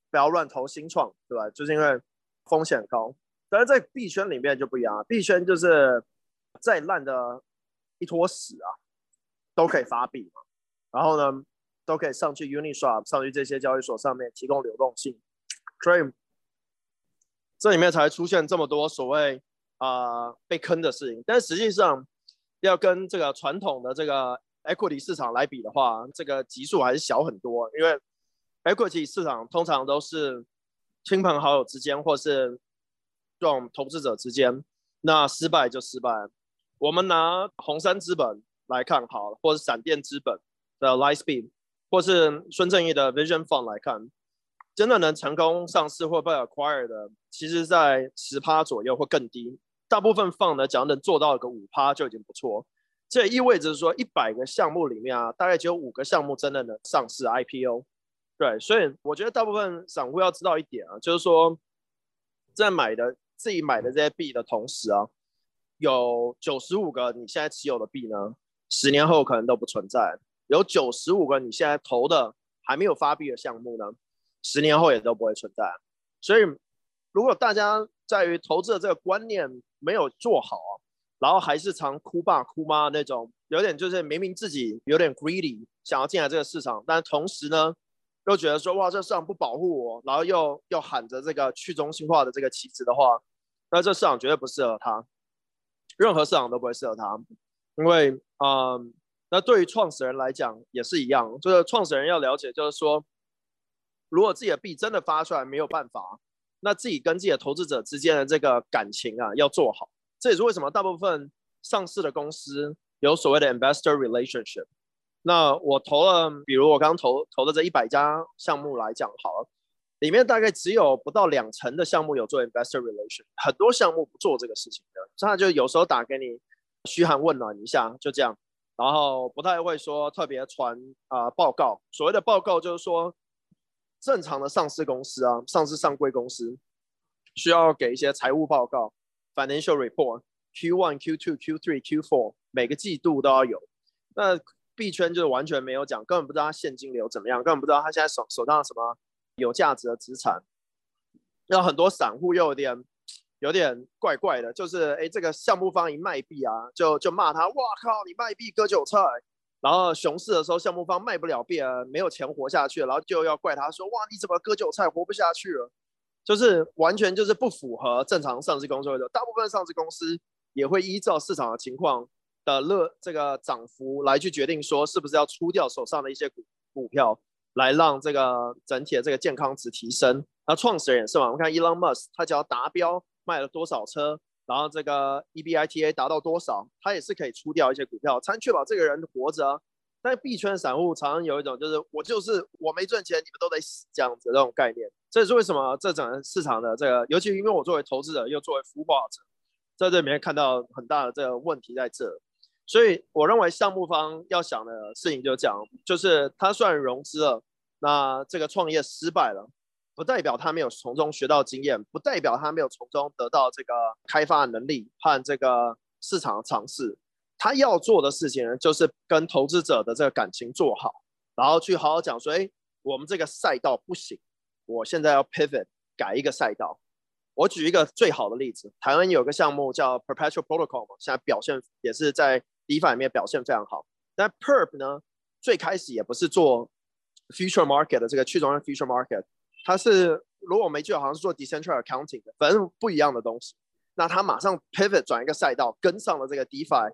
不要乱投新创，对吧？就是因为风险高。但是在币圈里面就不一样了，币圈就是再烂的一坨屎啊，都可以发币嘛。然后呢，都可以上去 Uniswap，上去这些交易所上面提供流动性。所以这里面才出现这么多所谓啊被坑的事情。但实际上要跟这个传统的这个 equity 市场来比的话，这个级数还是小很多。因为 equity 市场通常都是亲朋好友之间，或是这种投资者之间，那失败就失败。我们拿红杉资本来看好了，或者闪电资本的 Lightspeed，或是孙正义的 Vision Fund 来看，真的能成功上市或被 acquire 的，其实在十趴左右或更低。大部分 fund，只要能做到个五趴就已经不错。这也意味着说，一百个项目里面啊，大概只有五个项目真的能上市 IPO。对，所以我觉得大部分散户要知道一点啊，就是说，在买的自己买的这些币的同时啊，有九十五个你现在持有的币呢，十年后可能都不存在；有九十五个你现在投的还没有发币的项目呢，十年后也都不会存在。所以，如果大家在于投资的这个观念没有做好，然后还是常哭爸哭妈那种，有点就是明明自己有点 greedy，想要进来这个市场，但同时呢，又觉得说哇，这市场不保护我，然后又又喊着这个去中心化的这个旗帜的话，那这市场绝对不适合他。任何市场都不会适合他，因为，嗯，那对于创始人来讲也是一样，就是创始人要了解，就是说，如果自己的币真的发出来没有办法，那自己跟自己的投资者之间的这个感情啊要做好。这也是为什么大部分上市的公司有所谓的 investor relationship。那我投了，比如我刚投投的这一百家项目来讲好了。里面大概只有不到两成的项目有做 investor relation，很多项目不做这个事情的，他就有时候打给你嘘寒问暖一下，就这样，然后不太会说特别传啊报告。所谓的报告就是说，正常的上市公司啊，上市上柜公司需要给一些财务报告 financial report，Q one、Q two、Q three、Q four，每个季度都要有。那币圈就是完全没有讲，根本不知道他现金流怎么样，根本不知道他现在手手上什么。有价值的资产，那很多散户又有点有点怪怪的，就是哎，这个项目方一卖币啊，就就骂他，哇靠，你卖币割韭菜。然后熊市的时候，项目方卖不了币啊，没有钱活下去，然后就要怪他说，哇，你怎么割韭菜，活不下去了？就是完全就是不符合正常上市公司的。大部分上市公司也会依照市场的情况的乐这个涨幅来去决定说，是不是要出掉手上的一些股股票。来让这个整体的这个健康值提升。那创始人也是嘛？我们看 Elon Musk，他只要达标卖了多少车，然后这个 EBITA 达到多少，他也是可以出掉一些股票，才能确保这个人活着。但币圈散户常常有一种就是我就是我没赚钱，你们都得死这样子这种概念。这也是为什么这整个市场的这个，尤其因为我作为投资者又作为孵化者，在这里面看到很大的这个问题在这。所以我认为项目方要想的事情就讲，就是他虽然融资了，那这个创业失败了，不代表他没有从中学到经验，不代表他没有从中得到这个开发能力和这个市场的尝试。他要做的事情呢，就是跟投资者的这个感情做好，然后去好好讲说，哎，我们这个赛道不行，我现在要 pivot 改一个赛道。我举一个最好的例子，台湾有个项目叫 Perpetual Protocol 嘛，现在表现也是在。DeFi 里面表现非常好，但 Perp 呢，最开始也不是做 future market 的这个去中心 future market，它是如果我没记错，好像是做 Decentral accounting 的，反正不一样的东西。那他马上 pivot 转一个赛道，跟上了这个 DeFi，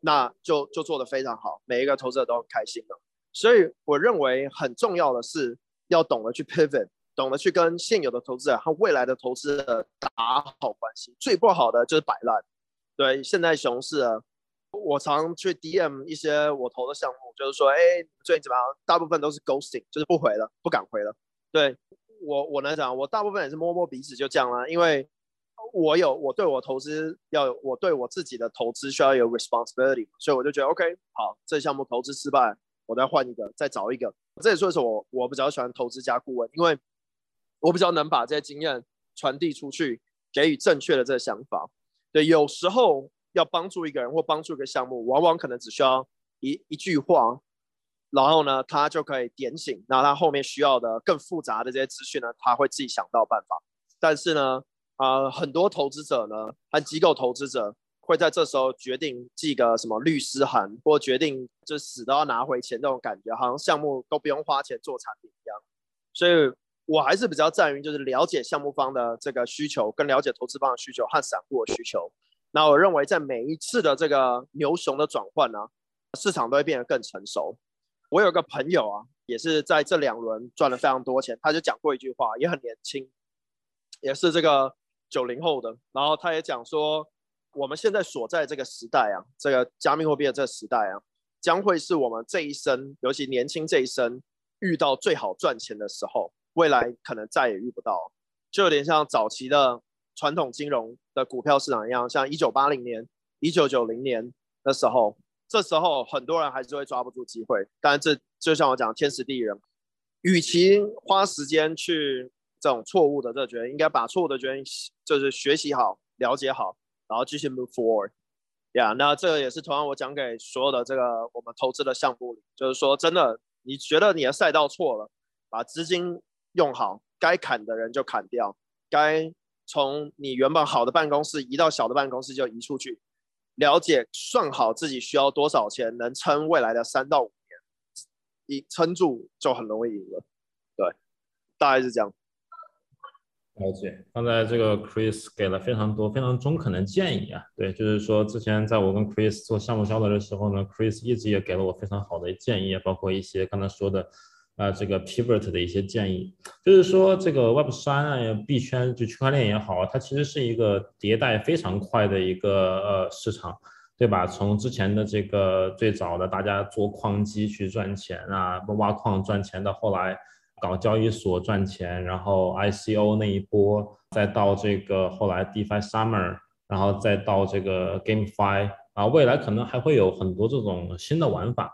那就就做得非常好，每一个投资者都很开心的。所以我认为很重要的是要懂得去 pivot，懂得去跟现有的投资者和未来的投资者打好关系。最不好的就是摆烂。对，现在熊市啊。我常去 DM 一些我投的项目，就是说，哎，最近怎么样？大部分都是 ghosting，就是不回了，不敢回了。对我，我来讲，我大部分也是摸摸鼻子就这样了，因为我有我对我投资要，我对我自己的投资需要有 responsibility，所以我就觉得 OK，好，这项目投资失败，我再换一个，再找一个。这也说是我我比较喜欢投资加顾问，因为我比较能把这些经验传递出去，给予正确的这个想法。对，有时候要帮助一个人或帮助一个项目，往往可能只需要一一句话，然后呢，他就可以点醒。那他后面需要的更复杂的这些资讯呢，他会自己想到办法。但是呢，啊，很多投资者呢和机构投资者。会在这时候决定寄个什么律师函，或决定就死都要拿回钱，这种感觉好像项目都不用花钱做产品一样。所以我还是比较在于就是了解项目方的这个需求，更了解投资方的需求和散户的需求。那我认为在每一次的这个牛熊的转换呢，市场都会变得更成熟。我有个朋友啊，也是在这两轮赚了非常多钱，他就讲过一句话，也很年轻，也是这个九零后的，然后他也讲说。我们现在所在这个时代啊，这个加密货币的这个时代啊，将会是我们这一生，尤其年轻这一生遇到最好赚钱的时候。未来可能再也遇不到，就有点像早期的传统金融的股票市场一样，像一九八零年、一九九零年的时候，这时候很多人还是会抓不住机会。但这就像我讲，天时地利人，与其花时间去这种错误的这决定，应该把错误的决定就是学习好、了解好。然后继续 move forward，呀，那这个也是同样我讲给所有的这个我们投资的项目，就是说真的，你觉得你的赛道错了，把资金用好，该砍的人就砍掉，该从你原本好的办公室移到小的办公室就移出去，了解算好自己需要多少钱，能撑未来的三到五年，一撑住就很容易赢了，对，大概是这样。了解，刚才这个 Chris 给了非常多非常中肯的建议啊，对，就是说之前在我跟 Chris 做项目交流的时候呢，Chris 一直也给了我非常好的建议，包括一些刚才说的啊这个 pivot 的一些建议，就是说这个 Web 三啊币圈就区块链也好，它其实是一个迭代非常快的一个呃市场，对吧？从之前的这个最早的大家做矿机去赚钱啊，挖矿赚钱到后来。搞交易所赚钱，然后 ICO 那一波，再到这个后来 DeFi Summer，然后再到这个 GameFi 啊，未来可能还会有很多这种新的玩法。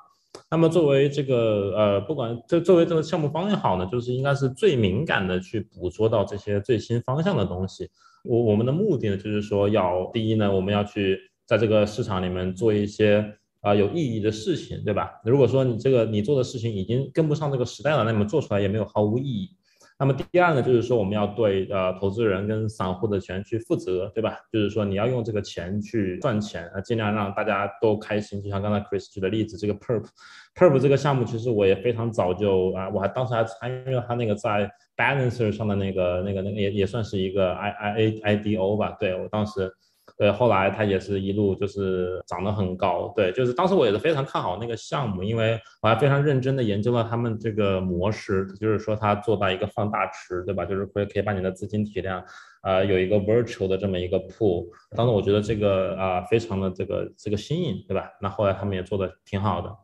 那么作为这个呃，不管这作为这个项目方也好呢，就是应该是最敏感的去捕捉到这些最新方向的东西。我我们的目的呢，就是说要第一呢，我们要去在这个市场里面做一些。啊，有意义的事情，对吧？如果说你这个你做的事情已经跟不上这个时代了，那么做出来也没有毫无意义。那么第二呢，就是说我们要对呃投资人跟散户的钱去负责，对吧？就是说你要用这个钱去赚钱啊，尽量让大家都开心。就像刚才 Chris 举的例子，这个 Perp，Perp 这个项目其实我也非常早就啊，我还当时还参与了他那个在 Balancer 上的那个那个那个也也算是一个 I I A I D O 吧，对我当时。对，后来它也是一路就是涨得很高。对，就是当时我也是非常看好那个项目，因为我还非常认真的研究了他们这个模式，就是说它做到一个放大池，对吧？就是可以可以把你的资金体量，呃，有一个 virtual 的这么一个 pool。当时我觉得这个啊，非常的这个这个新颖，对吧？那后来他们也做的挺好的。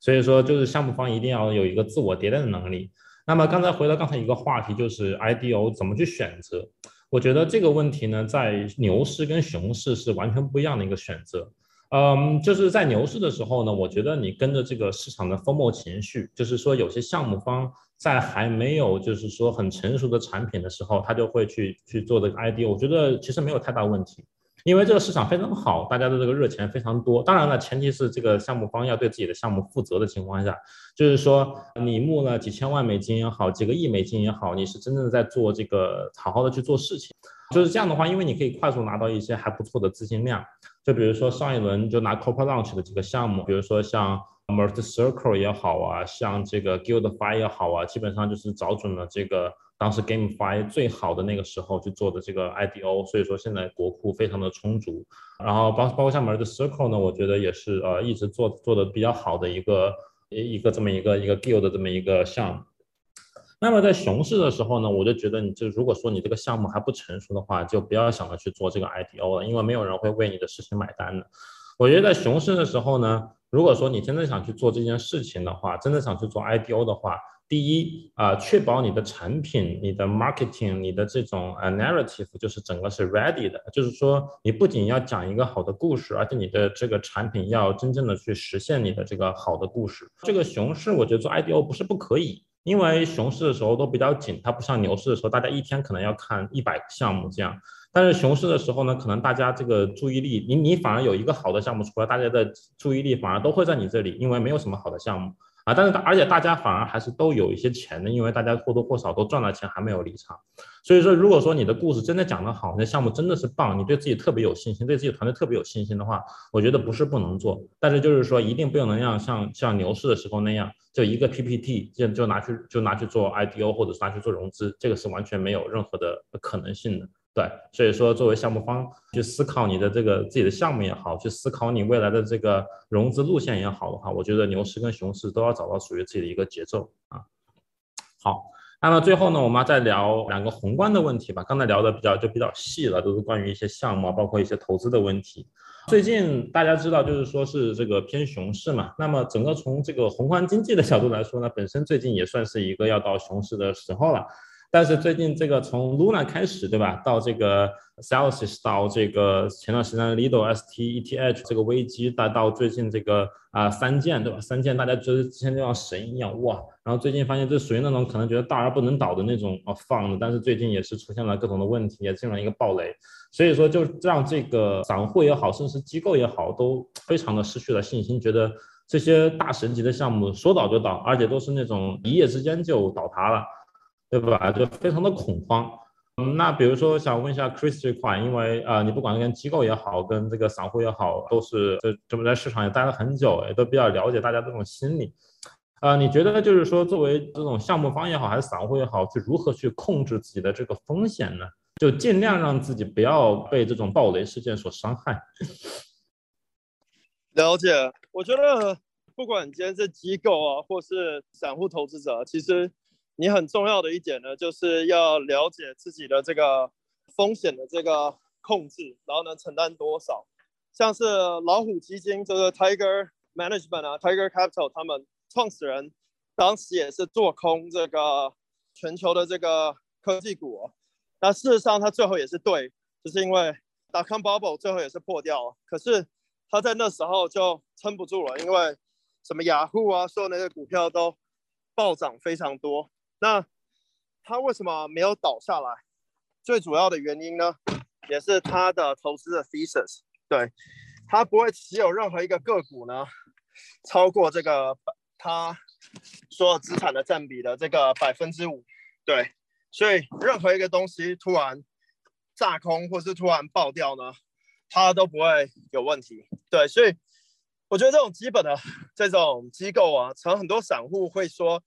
所以说，就是项目方一定要有一个自我迭代的能力。那么刚才回到刚才一个话题，就是 IDO 怎么去选择？我觉得这个问题呢，在牛市跟熊市是完全不一样的一个选择。嗯，就是在牛市的时候呢，我觉得你跟着这个市场的风貌情绪，就是说有些项目方在还没有就是说很成熟的产品的时候，他就会去去做这个 ID，我觉得其实没有太大问题。因为这个市场非常好，大家的这个热钱非常多。当然了，前提是这个项目方要对自己的项目负责的情况下，就是说你募了几千万美金也好，几个亿美金也好，你是真正在做这个好好的去做事情。就是这样的话，因为你可以快速拿到一些还不错的资金量。就比如说上一轮就拿 Coop Launch 的几个项目，比如说像 Merge Circle 也好啊，像这个 Guild Five 也好啊，基本上就是找准了这个。当时 GameFi 最好的那个时候去做的这个 IDO，所以说现在国库非常的充足。然后包包括像门的 Circle 呢，我觉得也是呃一直做做的比较好的一个一一个这么一个一个 Guild 的这么一个项目。那么在熊市的时候呢，我就觉得你就如果说你这个项目还不成熟的话，就不要想着去做这个 IDO 了，因为没有人会为你的事情买单的。我觉得在熊市的时候呢，如果说你真的想去做这件事情的话，真的想去做 IDO 的话，第一啊，确保你的产品、你的 marketing、你的这种呃 narrative 就是整个是 ready 的，就是说你不仅要讲一个好的故事，而且你的这个产品要真正的去实现你的这个好的故事。这个熊市我觉得做 IDO 不是不可以，因为熊市的时候都比较紧，它不像牛市的时候，大家一天可能要看一百个项目这样。但是熊市的时候呢，可能大家这个注意力，你你反而有一个好的项目出来，大家的注意力反而都会在你这里，因为没有什么好的项目。啊，但是而且大家反而还是都有一些钱的，因为大家或多或少都赚了钱，还没有离场。所以说，如果说你的故事真的讲得好，那项目真的是棒，你对自己特别有信心，对自己团队特别有信心的话，我觉得不是不能做，但是就是说一定不能让像像牛市的时候那样，就一个 PPT 就就拿去就拿去做 IDO 或者是拿去做融资，这个是完全没有任何的可能性的。对，所以说作为项目方去思考你的这个自己的项目也好，去思考你未来的这个融资路线也好的话，我觉得牛市跟熊市都要找到属于自己的一个节奏啊。好，那么最后呢，我们再聊两个宏观的问题吧。刚才聊的比较就比较细了，都是关于一些项目，包括一些投资的问题。最近大家知道，就是说是这个偏熊市嘛。那么整个从这个宏观经济的角度来说呢，本身最近也算是一个要到熊市的时候了。但是最近这个从 Luna 开始，对吧？到这个 Celsius，到这个前段时间的 Lido、ST、ETH 这个危机，再到最近这个啊三剑，对吧？三剑大家觉得之前就像神一样哇，然后最近发现这属于那种可能觉得大而不能倒的那种啊放，但是最近也是出现了各种的问题，也进了一个暴雷，所以说就让这个散户也好，甚至机构也好，都非常的失去了信心，觉得这些大神级的项目说倒就倒，而且都是那种一夜之间就倒塌了。对吧？就非常的恐慌。嗯，那比如说想问一下 Chris 这块，因为啊，你不管跟机构也好，跟这个散户也好，都是这这么在市场也待了很久，也都比较了解大家这种心理。啊，你觉得就是说，作为这种项目方也好，还是散户也好，去如何去控制自己的这个风险呢？就尽量让自己不要被这种暴雷事件所伤害。了解，我觉得不管今天是机构啊，或是散户投资者，其实。你很重要的一点呢，就是要了解自己的这个风险的这个控制，然后能承担多少。像是老虎基金，就是 Tiger Management 啊，Tiger Capital，他们创始人当时也是做空这个全球的这个科技股。那事实上他最后也是对，就是因为 dot com bubble 最后也是破掉了，可是他在那时候就撑不住了，因为什么雅虎啊，所有那些股票都暴涨非常多。那它为什么没有倒下来？最主要的原因呢，也是它的投资的 thesis，对，它不会持有任何一个个股呢，超过这个它所有资产的占比的这个百分之五，对，所以任何一个东西突然炸空或是突然爆掉呢，它都不会有问题，对，所以我觉得这种基本的这种机构啊，常很多散户会说。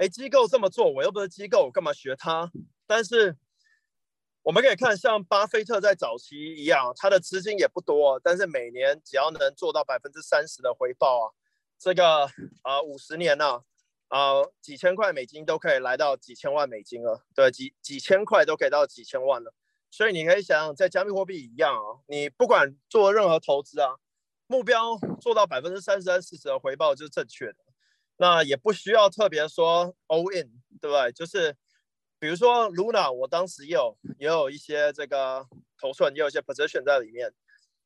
哎，机构这么做，我又不是机构，我干嘛学他？但是我们可以看，像巴菲特在早期一样，他的资金也不多，但是每年只要能做到百分之三十的回报啊，这个啊五十年呢，啊几千块美金都可以来到几千万美金了，对，几几千块都可以到几千万了。所以你可以想，在加密货币一样啊，你不管做任何投资啊，目标做到百分之三十、三四十的回报就是正确的。那也不需要特别说 all in，对不对？就是比如说 Luna，我当时也有也有一些这个头寸，也有一些 position 在里面。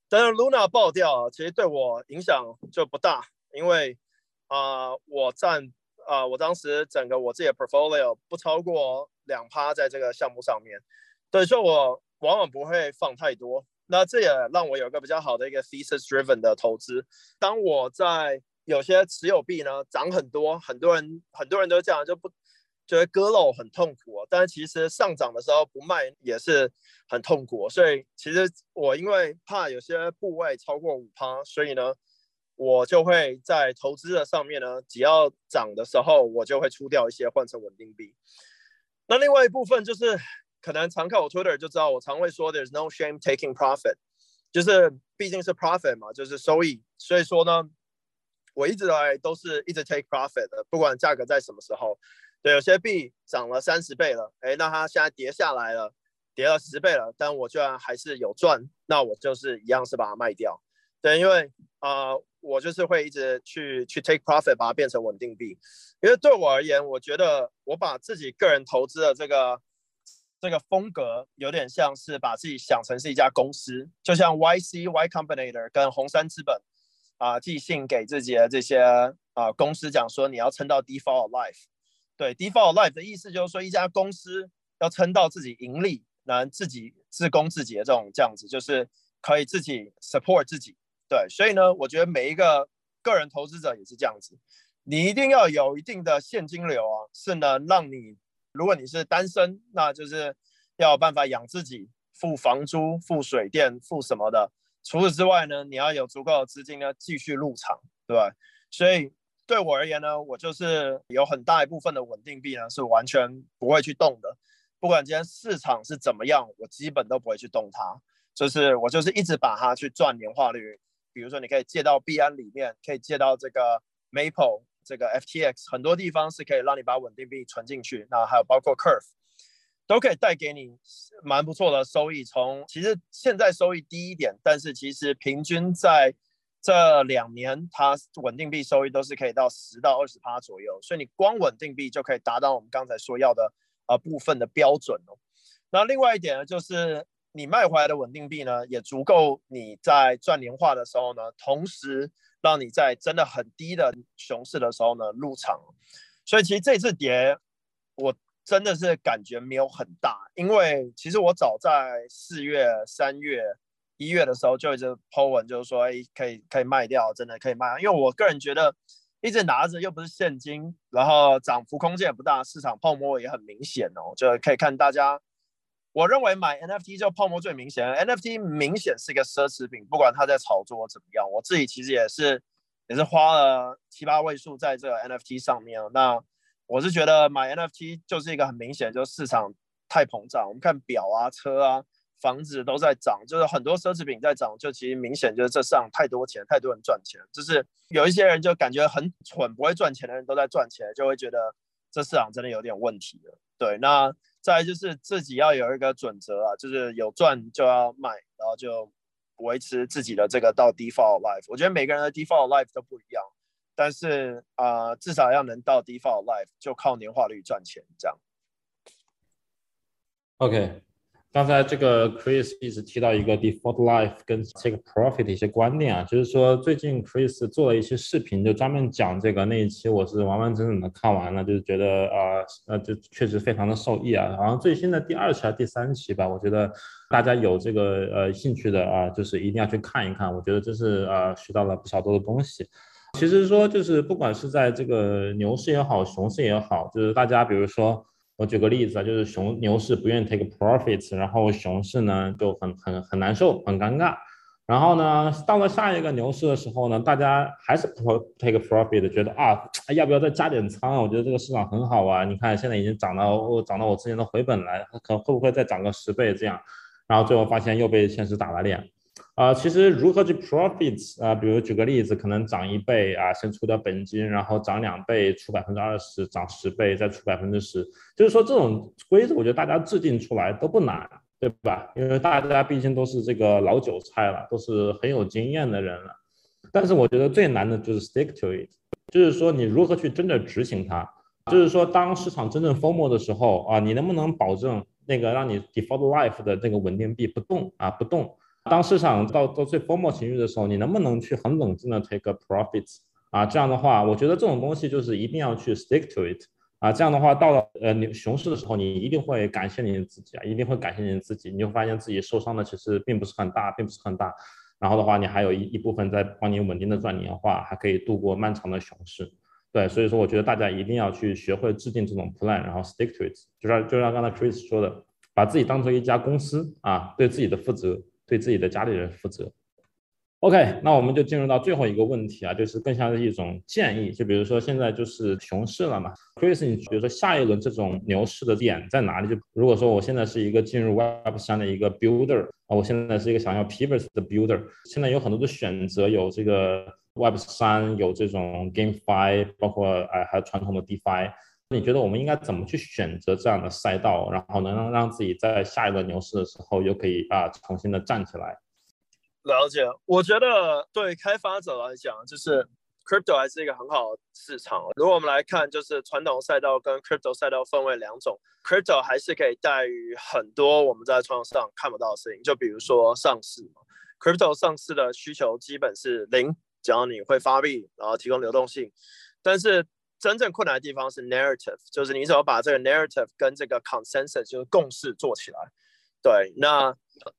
但是 Luna 爆掉，其实对我影响就不大，因为啊，我占啊，我当时整个我自己的 portfolio 不超过两趴在这个项目上面，对，所以我往往不会放太多。那这也让我有一个比较好的一个 thesis driven 的投资。当我在有些持有币呢涨很多，很多人很多人都这样，就不觉得割肉很痛苦。但是其实上涨的时候不卖也是很痛苦。所以其实我因为怕有些部位超过五趴，所以呢，我就会在投资的上面呢，只要涨的时候我就会出掉一些换成稳定币。那另外一部分就是可能常看我 Twitter 就知道，我常会说 There's no shame taking profit，就是毕竟是 profit 嘛，就是收益。所以说呢。我一直来都是一直 take profit 的，不管价格在什么时候。对，有些币涨了三十倍了，哎，那它现在跌下来了，跌了十倍了，但我居然还是有赚，那我就是一样是把它卖掉。对，因为啊，我就是会一直去去 take profit，把它变成稳定币。因为对我而言，我觉得我把自己个人投资的这个这个风格，有点像是把自己想成是一家公司，就像 YC Y Combinator 跟红杉资本啊寄信给自己的这些啊公司讲说，你要撑到 default life。对 default life 的意思就是说，一家公司要撑到自己盈利，能自己自供自己的这种这样子，就是可以自己 support 自己。对，所以呢，我觉得每一个个人投资者也是这样子，你一定要有一定的现金流啊，是能让你，如果你是单身，那就是要有办法养自己，付房租、付水电、付什么的。除此之外呢，你要有足够的资金呢，继续入场，对吧？所以对我而言呢，我就是有很大一部分的稳定币呢，是完全不会去动的，不管今天市场是怎么样，我基本都不会去动它，就是我就是一直把它去赚年化率。比如说，你可以借到币安里面，可以借到这个 Maple 这个 FTX，很多地方是可以让你把稳定币存进去。那还有包括 Curve，都可以带给你蛮不错的收益。从其实现在收益低一点，但是其实平均在这两年，它稳定币收益都是可以到十到二十趴左右。所以你光稳定币就可以达到我们刚才说要的呃部分的标准哦。那另外一点呢，就是。你卖回来的稳定币呢，也足够你在赚年化的时候呢，同时让你在真的很低的熊市的时候呢入场。所以其实这次跌，我真的是感觉没有很大，因为其实我早在四月、三月、一月的时候就一直 po 文，就是说，哎，可以可以卖掉，真的可以卖。因为我个人觉得，一直拿着又不是现金，然后涨幅空间也不大，市场泡沫也很明显哦，就可以看大家。我认为买 NFT 就泡沫最明显，NFT 明显是一个奢侈品，不管它在炒作怎么样，我自己其实也是也是花了七八位数在这个 NFT 上面。那我是觉得买 NFT 就是一个很明显，就是市场太膨胀。我们看表啊、车啊、房子都在涨，就是很多奢侈品在涨，就其实明显就是这市场太多钱，太多人赚钱，就是有一些人就感觉很蠢，不会赚钱的人都在赚钱，就会觉得这市场真的有点问题了。对，那。再就是自己要有一个准则啊，就是有赚就要卖，然后就维持自己的这个到 default life。我觉得每个人的 default life 都不一样，但是啊，至少要能到 default life，就靠年化率赚钱这样。OK。刚才这个 Chris 一直提到一个 default life 跟 take profit 的一些观念啊，就是说最近 Chris 做了一些视频，就专门讲这个那一期我是完完整整的看完了，就是觉得啊呃就确实非常的受益啊。好像最新的第二期还是第三期吧，我觉得大家有这个呃兴趣的啊，就是一定要去看一看，我觉得这是啊学到了不少多的东西。其实说就是不管是在这个牛市也好，熊市也好，就是大家比如说。我举个例子啊，就是熊牛市不愿意 take profits，然后熊市呢就很很很难受，很尴尬。然后呢，到了下一个牛市的时候呢，大家还是 take profit，觉得啊，要不要再加点仓啊？我觉得这个市场很好啊，你看现在已经涨到涨到我之前的回本来，可会不会再涨个十倍这样？然后最后发现又被现实打了脸。啊，其实如何去 profits 啊？比如举个例子，可能涨一倍啊，先出掉本金，然后涨两倍出百分之二十，涨十倍再出百分之十，就是说这种规则，我觉得大家制定出来都不难，对吧？因为大家毕竟都是这个老韭菜了，都是很有经验的人了。但是我觉得最难的就是 stick to it，就是说你如何去真的执行它，就是说当市场真正疯魔的时候啊，你能不能保证那个让你 default life 的那个稳定币不动啊，不动？当市场到到最疯魔情绪的时候，你能不能去很冷静的 take a profits 啊？这样的话，我觉得这种东西就是一定要去 stick to it 啊。这样的话，到了呃牛熊市的时候，你一定会感谢你自己啊，一定会感谢你自己。你就发现自己受伤的其实并不是很大，并不是很大。然后的话，你还有一一部分在帮你稳定的赚年化，还可以度过漫长的熊市。对，所以说我觉得大家一定要去学会制定这种 plan，然后 stick to it。就像就像刚才 Chris 说的，把自己当做一家公司啊，对自己的负责。对自己的家里人负责。OK，那我们就进入到最后一个问题啊，就是更像是一种建议。就比如说现在就是熊市了嘛，Chris，你比如说下一轮这种牛市的点在哪里？就如果说我现在是一个进入 Web 三的一个 Builder 啊，我现在是一个想要 Pivot 的 Builder，现在有很多的选择，有这个 Web 三，有这种 GameFi，包括哎还有传统的 DeFi。你觉得我们应该怎么去选择这样的赛道，然后能让让自己在下一轮牛市的时候又可以啊重新的站起来？了解，我觉得对开发者来讲，就是 crypto 还是一个很好的市场。如果我们来看，就是传统赛道跟 crypto 赛道分为两种，crypto 还是可以带于很多我们在传统上看不到的事情，就比如说上市嘛，crypto 上市的需求基本是零，只要你会发币，然后提供流动性。但是真正困难的地方是 narrative，就是你怎么把这个 narrative 跟这个 consensus 就是共识做起来。对，那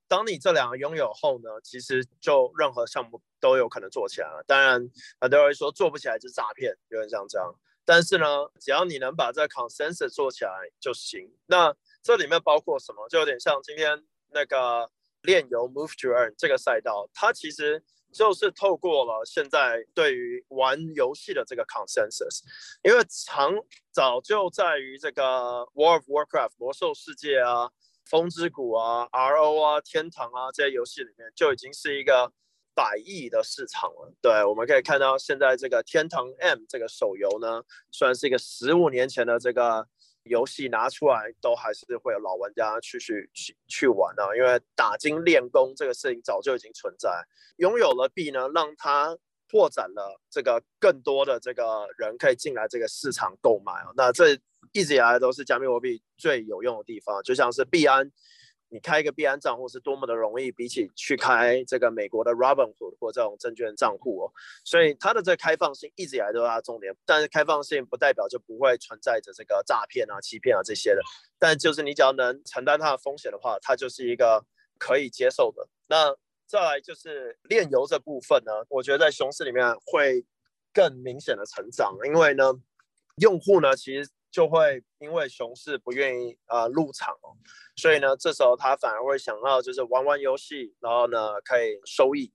当你这两个拥有后呢，其实就任何项目都有可能做起来了。当然，很多人说做不起来就是诈骗，有点像这样。但是呢，只要你能把这个 consensus 做起来就行。那这里面包括什么？就有点像今天那个炼油 move to earn 这个赛道，它其实就是透过了现在对于玩游戏的这个 consensus，因为长早就在于这个 War of Warcraft 魔兽世界啊。风之谷啊，RO 啊，天堂啊，这些游戏里面就已经是一个百亿的市场了。对，我们可以看到现在这个天堂 M 这个手游呢，虽然是一个十五年前的这个游戏拿出来，都还是会有老玩家去去去去玩啊。因为打金练功这个事情早就已经存在，拥有了币呢，让他拓展了这个更多的这个人可以进来这个市场购买啊。那这。一直以来都是加密货币最有用的地方，就像是币安，你开一个币安账户是多么的容易，比起去开这个美国的 Robinhood 或这种证券账户哦，所以它的这个开放性一直以来都是它重点。但是开放性不代表就不会存在着这个诈骗啊、欺骗啊这些的，但就是你只要能承担它的风险的话，它就是一个可以接受的。那再来就是炼油这部分呢，我觉得在熊市里面会更明显的成长，因为呢，用户呢其实。就会因为熊市不愿意啊入场哦，所以呢，这时候他反而会想要就是玩玩游戏，然后呢可以收益。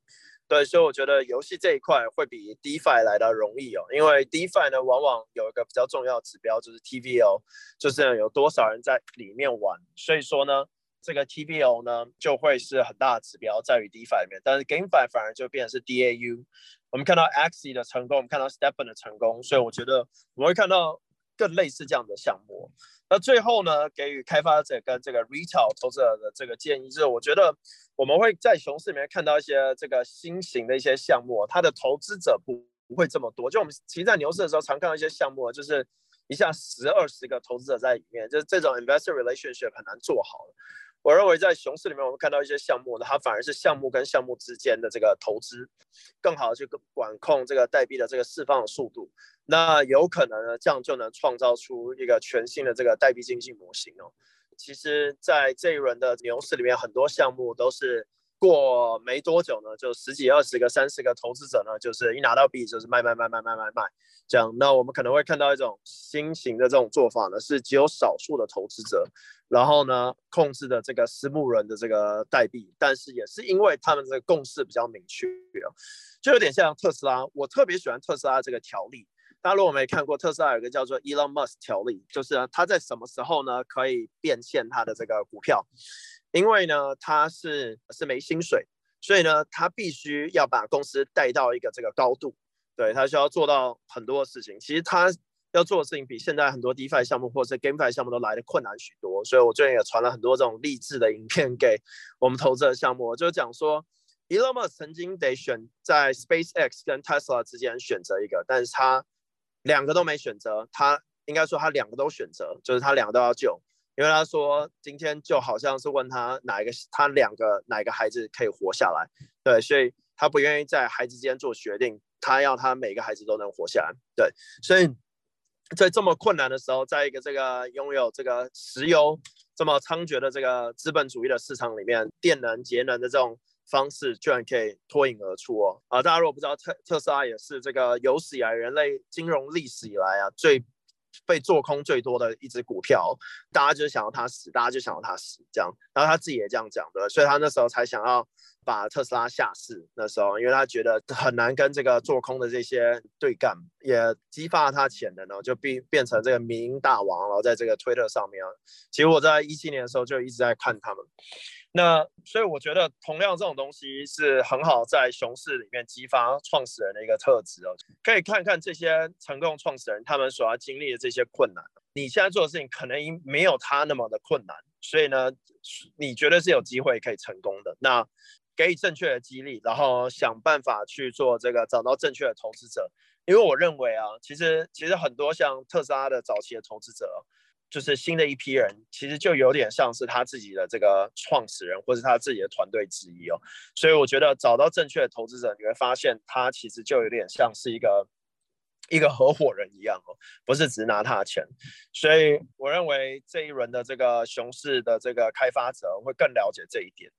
对，所以我觉得游戏这一块会比 DeFi 来的容易哦，因为 DeFi 呢往往有一个比较重要指标就是 TVL，就是有多少人在里面玩。所以说呢，这个 TVL 呢就会是很大的指标在于 DeFi 里面，但是 GameFi 反而就变成是 DAU。我们看到 Axie 的成功，我们看到 Stephen 的成功，所以我觉得我们会看到。更类似这样的项目，那最后呢，给予开发者跟这个 retail 投资者的这个建议，就是我觉得我们会在熊市里面看到一些这个新型的一些项目，它的投资者不不会这么多。就我们其实在牛市的时候，常看到一些项目，就是一下十二十个投资者在里面，就是这种 investor relationship 很难做好我认为在熊市里面，我们看到一些项目呢，它反而是项目跟项目之间的这个投资，更好的去管控这个代币的这个释放的速度。那有可能呢，这样就能创造出一个全新的这个代币经济模型哦。其实，在这一轮的牛市里面，很多项目都是。过没多久呢，就十几、二十个、三十个投资者呢，就是一拿到币就是卖卖卖卖卖卖卖，这样。那我们可能会看到一种新型的这种做法呢，是只有少数的投资者，然后呢控制的这个私募人的这个代币，但是也是因为他们这个共识比较明确就有点像特斯拉。我特别喜欢特斯拉这个条例。大家如果没看过，特斯拉有个叫做 Elon Musk 条例，就是他在什么时候呢可以变现他的这个股票。因为呢，他是是没薪水，所以呢，他必须要把公司带到一个这个高度，对他需要做到很多事情。其实他要做的事情比现在很多 DeFi 项目或者 GameFi 项目都来的困难许多。所以我最近也传了很多这种励志的影片给我们投资的项目，就是讲说，Elon Musk 曾经得选在 SpaceX 跟 Tesla 之间选择一个，但是他两个都没选择，他应该说他两个都选择，就是他两个都要救。因为他说今天就好像是问他哪一个他两个哪一个孩子可以活下来，对，所以他不愿意在孩子之间做决定，他要他每个孩子都能活下来，对，所以在这么困难的时候，在一个这个拥有这个石油这么猖獗的这个资本主义的市场里面，电能节能的这种方式居然可以脱颖而出哦，啊，大家如果不知道特特斯拉也是这个有史以来人类金融历史以来啊最。被做空最多的一只股票，大家就想要它死，大家就想要它死，这样，然后他自己也这样讲的，所以他那时候才想要把特斯拉下市。那时候，因为他觉得很难跟这个做空的这些对干，也激发了他潜能呢，就变变成这个民营大王，然后在这个推特上面。其实我在一七年的时候就一直在看他们。那所以我觉得同样这种东西是很好在熊市里面激发创始人的一个特质哦，可以看看这些成功创始人他们所要经历的这些困难，你现在做的事情可能没有他那么的困难，所以呢，你绝对是有机会可以成功的。那给予正确的激励，然后想办法去做这个找到正确的投资者。因为我认为啊，其实其实很多像特斯拉的早期的投资者，就是新的一批人，其实就有点像是他自己的这个创始人或是他自己的团队之一哦。所以我觉得找到正确的投资者，你会发现他其实就有点像是一个一个合伙人一样哦，不是只拿他的钱。所以我认为这一轮的这个熊市的这个开发者会更了解这一点。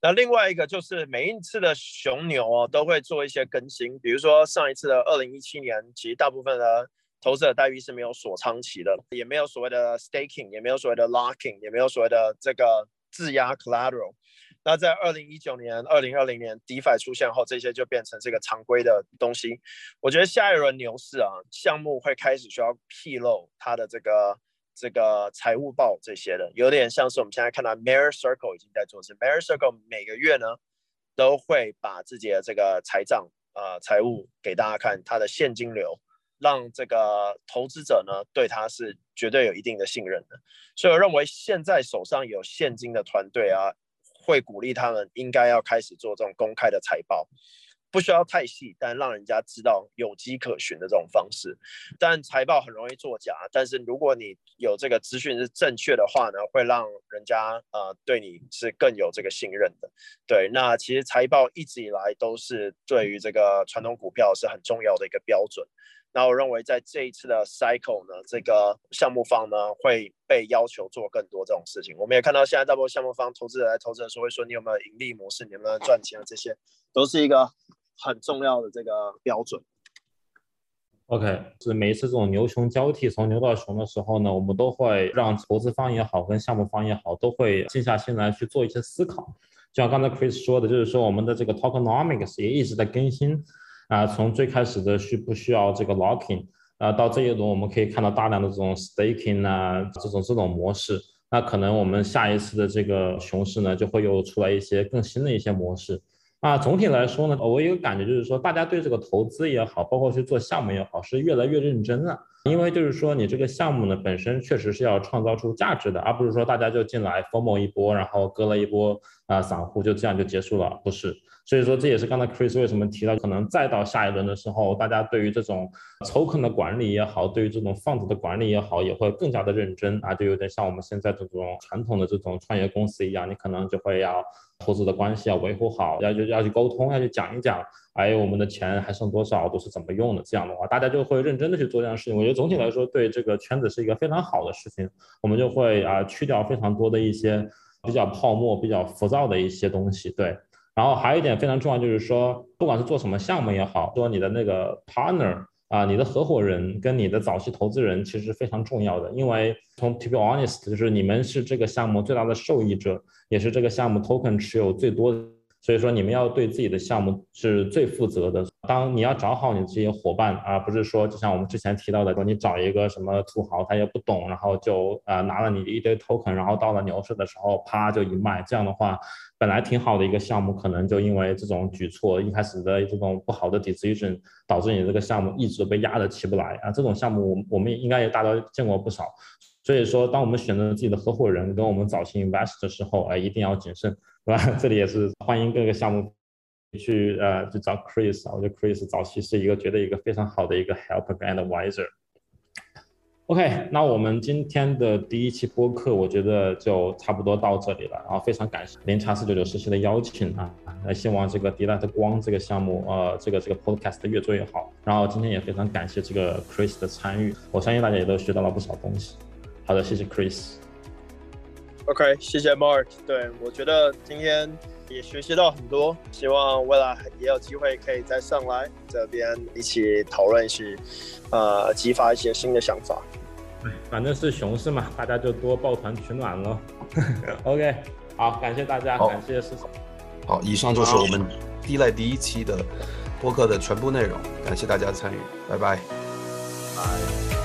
那另外一个就是每一次的熊牛哦，都会做一些更新，比如说上一次的二零一七年，其实大部分的投资者待遇是没有锁仓期的，也没有所谓的 staking，也没有所谓的 locking，也没有所谓的这个质押 collateral。那在二零一九年、二零二零年 DeFi 出现后，这些就变成这个常规的东西。我觉得下一轮牛市啊，项目会开始需要披露它的这个。这个财务报这些的，有点像是我们现在看到 Mirror Circle 已经在做，是 Mirror Circle 每个月呢都会把自己的这个财账啊财务给大家看，它的现金流，让这个投资者呢对它是绝对有一定的信任的。所以我认为现在手上有现金的团队啊，会鼓励他们应该要开始做这种公开的财报。不需要太细，但让人家知道有迹可循的这种方式。但财报很容易作假，但是如果你有这个资讯是正确的话呢，会让人家呃对你是更有这个信任的。对，那其实财报一直以来都是对于这个传统股票是很重要的一个标准。那我认为在这一次的 cycle 呢，这个项目方呢会被要求做更多这种事情。我们也看到现在大部分项目方投资人来投资的时候会说你有没有盈利模式，你有没有赚钱啊，这些都是一个。很重要的这个标准。OK，是每一次这种牛熊交替，从牛到熊的时候呢，我们都会让投资方也好，跟项目方也好，都会静下心来去做一些思考。就像刚才 Chris 说的，就是说我们的这个 Tokenomics 也一直在更新啊，从最开始的需不需要这个 locking 啊，到这一轮我们可以看到大量的这种 staking 啊，这种这种模式。那可能我们下一次的这个熊市呢，就会又出来一些更新的一些模式。啊，总体来说呢，我有感觉就是说，大家对这个投资也好，包括去做项目也好，是越来越认真了。因为就是说，你这个项目呢，本身确实是要创造出价值的，而不是说大家就进来疯某一波，然后割了一波啊散户，就这样就结束了，不是。所以说，这也是刚才 Chris 为什么提到，可能再到下一轮的时候，大家对于这种 token 的管理也好，对于这种 fund 的管理也好，也会更加的认真啊，就有点像我们现在这种传统的这种创业公司一样，你可能就会要投资的关系要维护好，要就要去沟通，要去讲一讲，哎，我们的钱还剩多少，都是怎么用的，这样的话，大家就会认真的去做这样的事情。我觉得总体来说，对这个圈子是一个非常好的事情，我们就会啊去掉非常多的一些比较泡沫、比较浮躁的一些东西，对。然后还有一点非常重要，就是说，不管是做什么项目也好，说你的那个 partner 啊，你的合伙人跟你的早期投资人其实非常重要的，因为从 to be honest，就是你们是这个项目最大的受益者，也是这个项目 token 持有最多的。所以说，你们要对自己的项目是最负责的。当你要找好你这些伙伴，而不是说，就像我们之前提到的，说你找一个什么土豪，他也不懂，然后就啊拿了你一堆 token，然后到了牛市的时候，啪就一卖。这样的话，本来挺好的一个项目，可能就因为这种举措，一开始的这种不好的 decision，导致你这个项目一直被压得起不来啊。这种项目，我们应该也大家见过不少。所以说，当我们选择自己的合伙人跟我们早期 invest 的时候，哎，一定要谨慎。[LAUGHS] 是吧？这里也是欢迎各个项目去呃去找 Chris 啊，我觉得 Chris 早期是一个觉得一个非常好的一个 helper and advisor。OK，那我们今天的第一期播客，我觉得就差不多到这里了。然后非常感谢零叉四九九实习的邀请啊，那希望这个 Delight 光这个项目呃这个这个 podcast 越做越好。然后今天也非常感谢这个 Chris 的参与，我相信大家也都学到了不少东西。好的，谢谢 Chris。OK，谢谢 Mark。对我觉得今天也学习到很多，希望未来也有机会可以再上来这边一起讨论，一起呃激发一些新的想法。对，反正是熊市嘛，大家就多抱团取暖喽。[LAUGHS] OK，好，感谢大家，感谢市场。好，以上就是我们低赖第一期的播客的全部内容，感谢大家参与，拜拜。拜。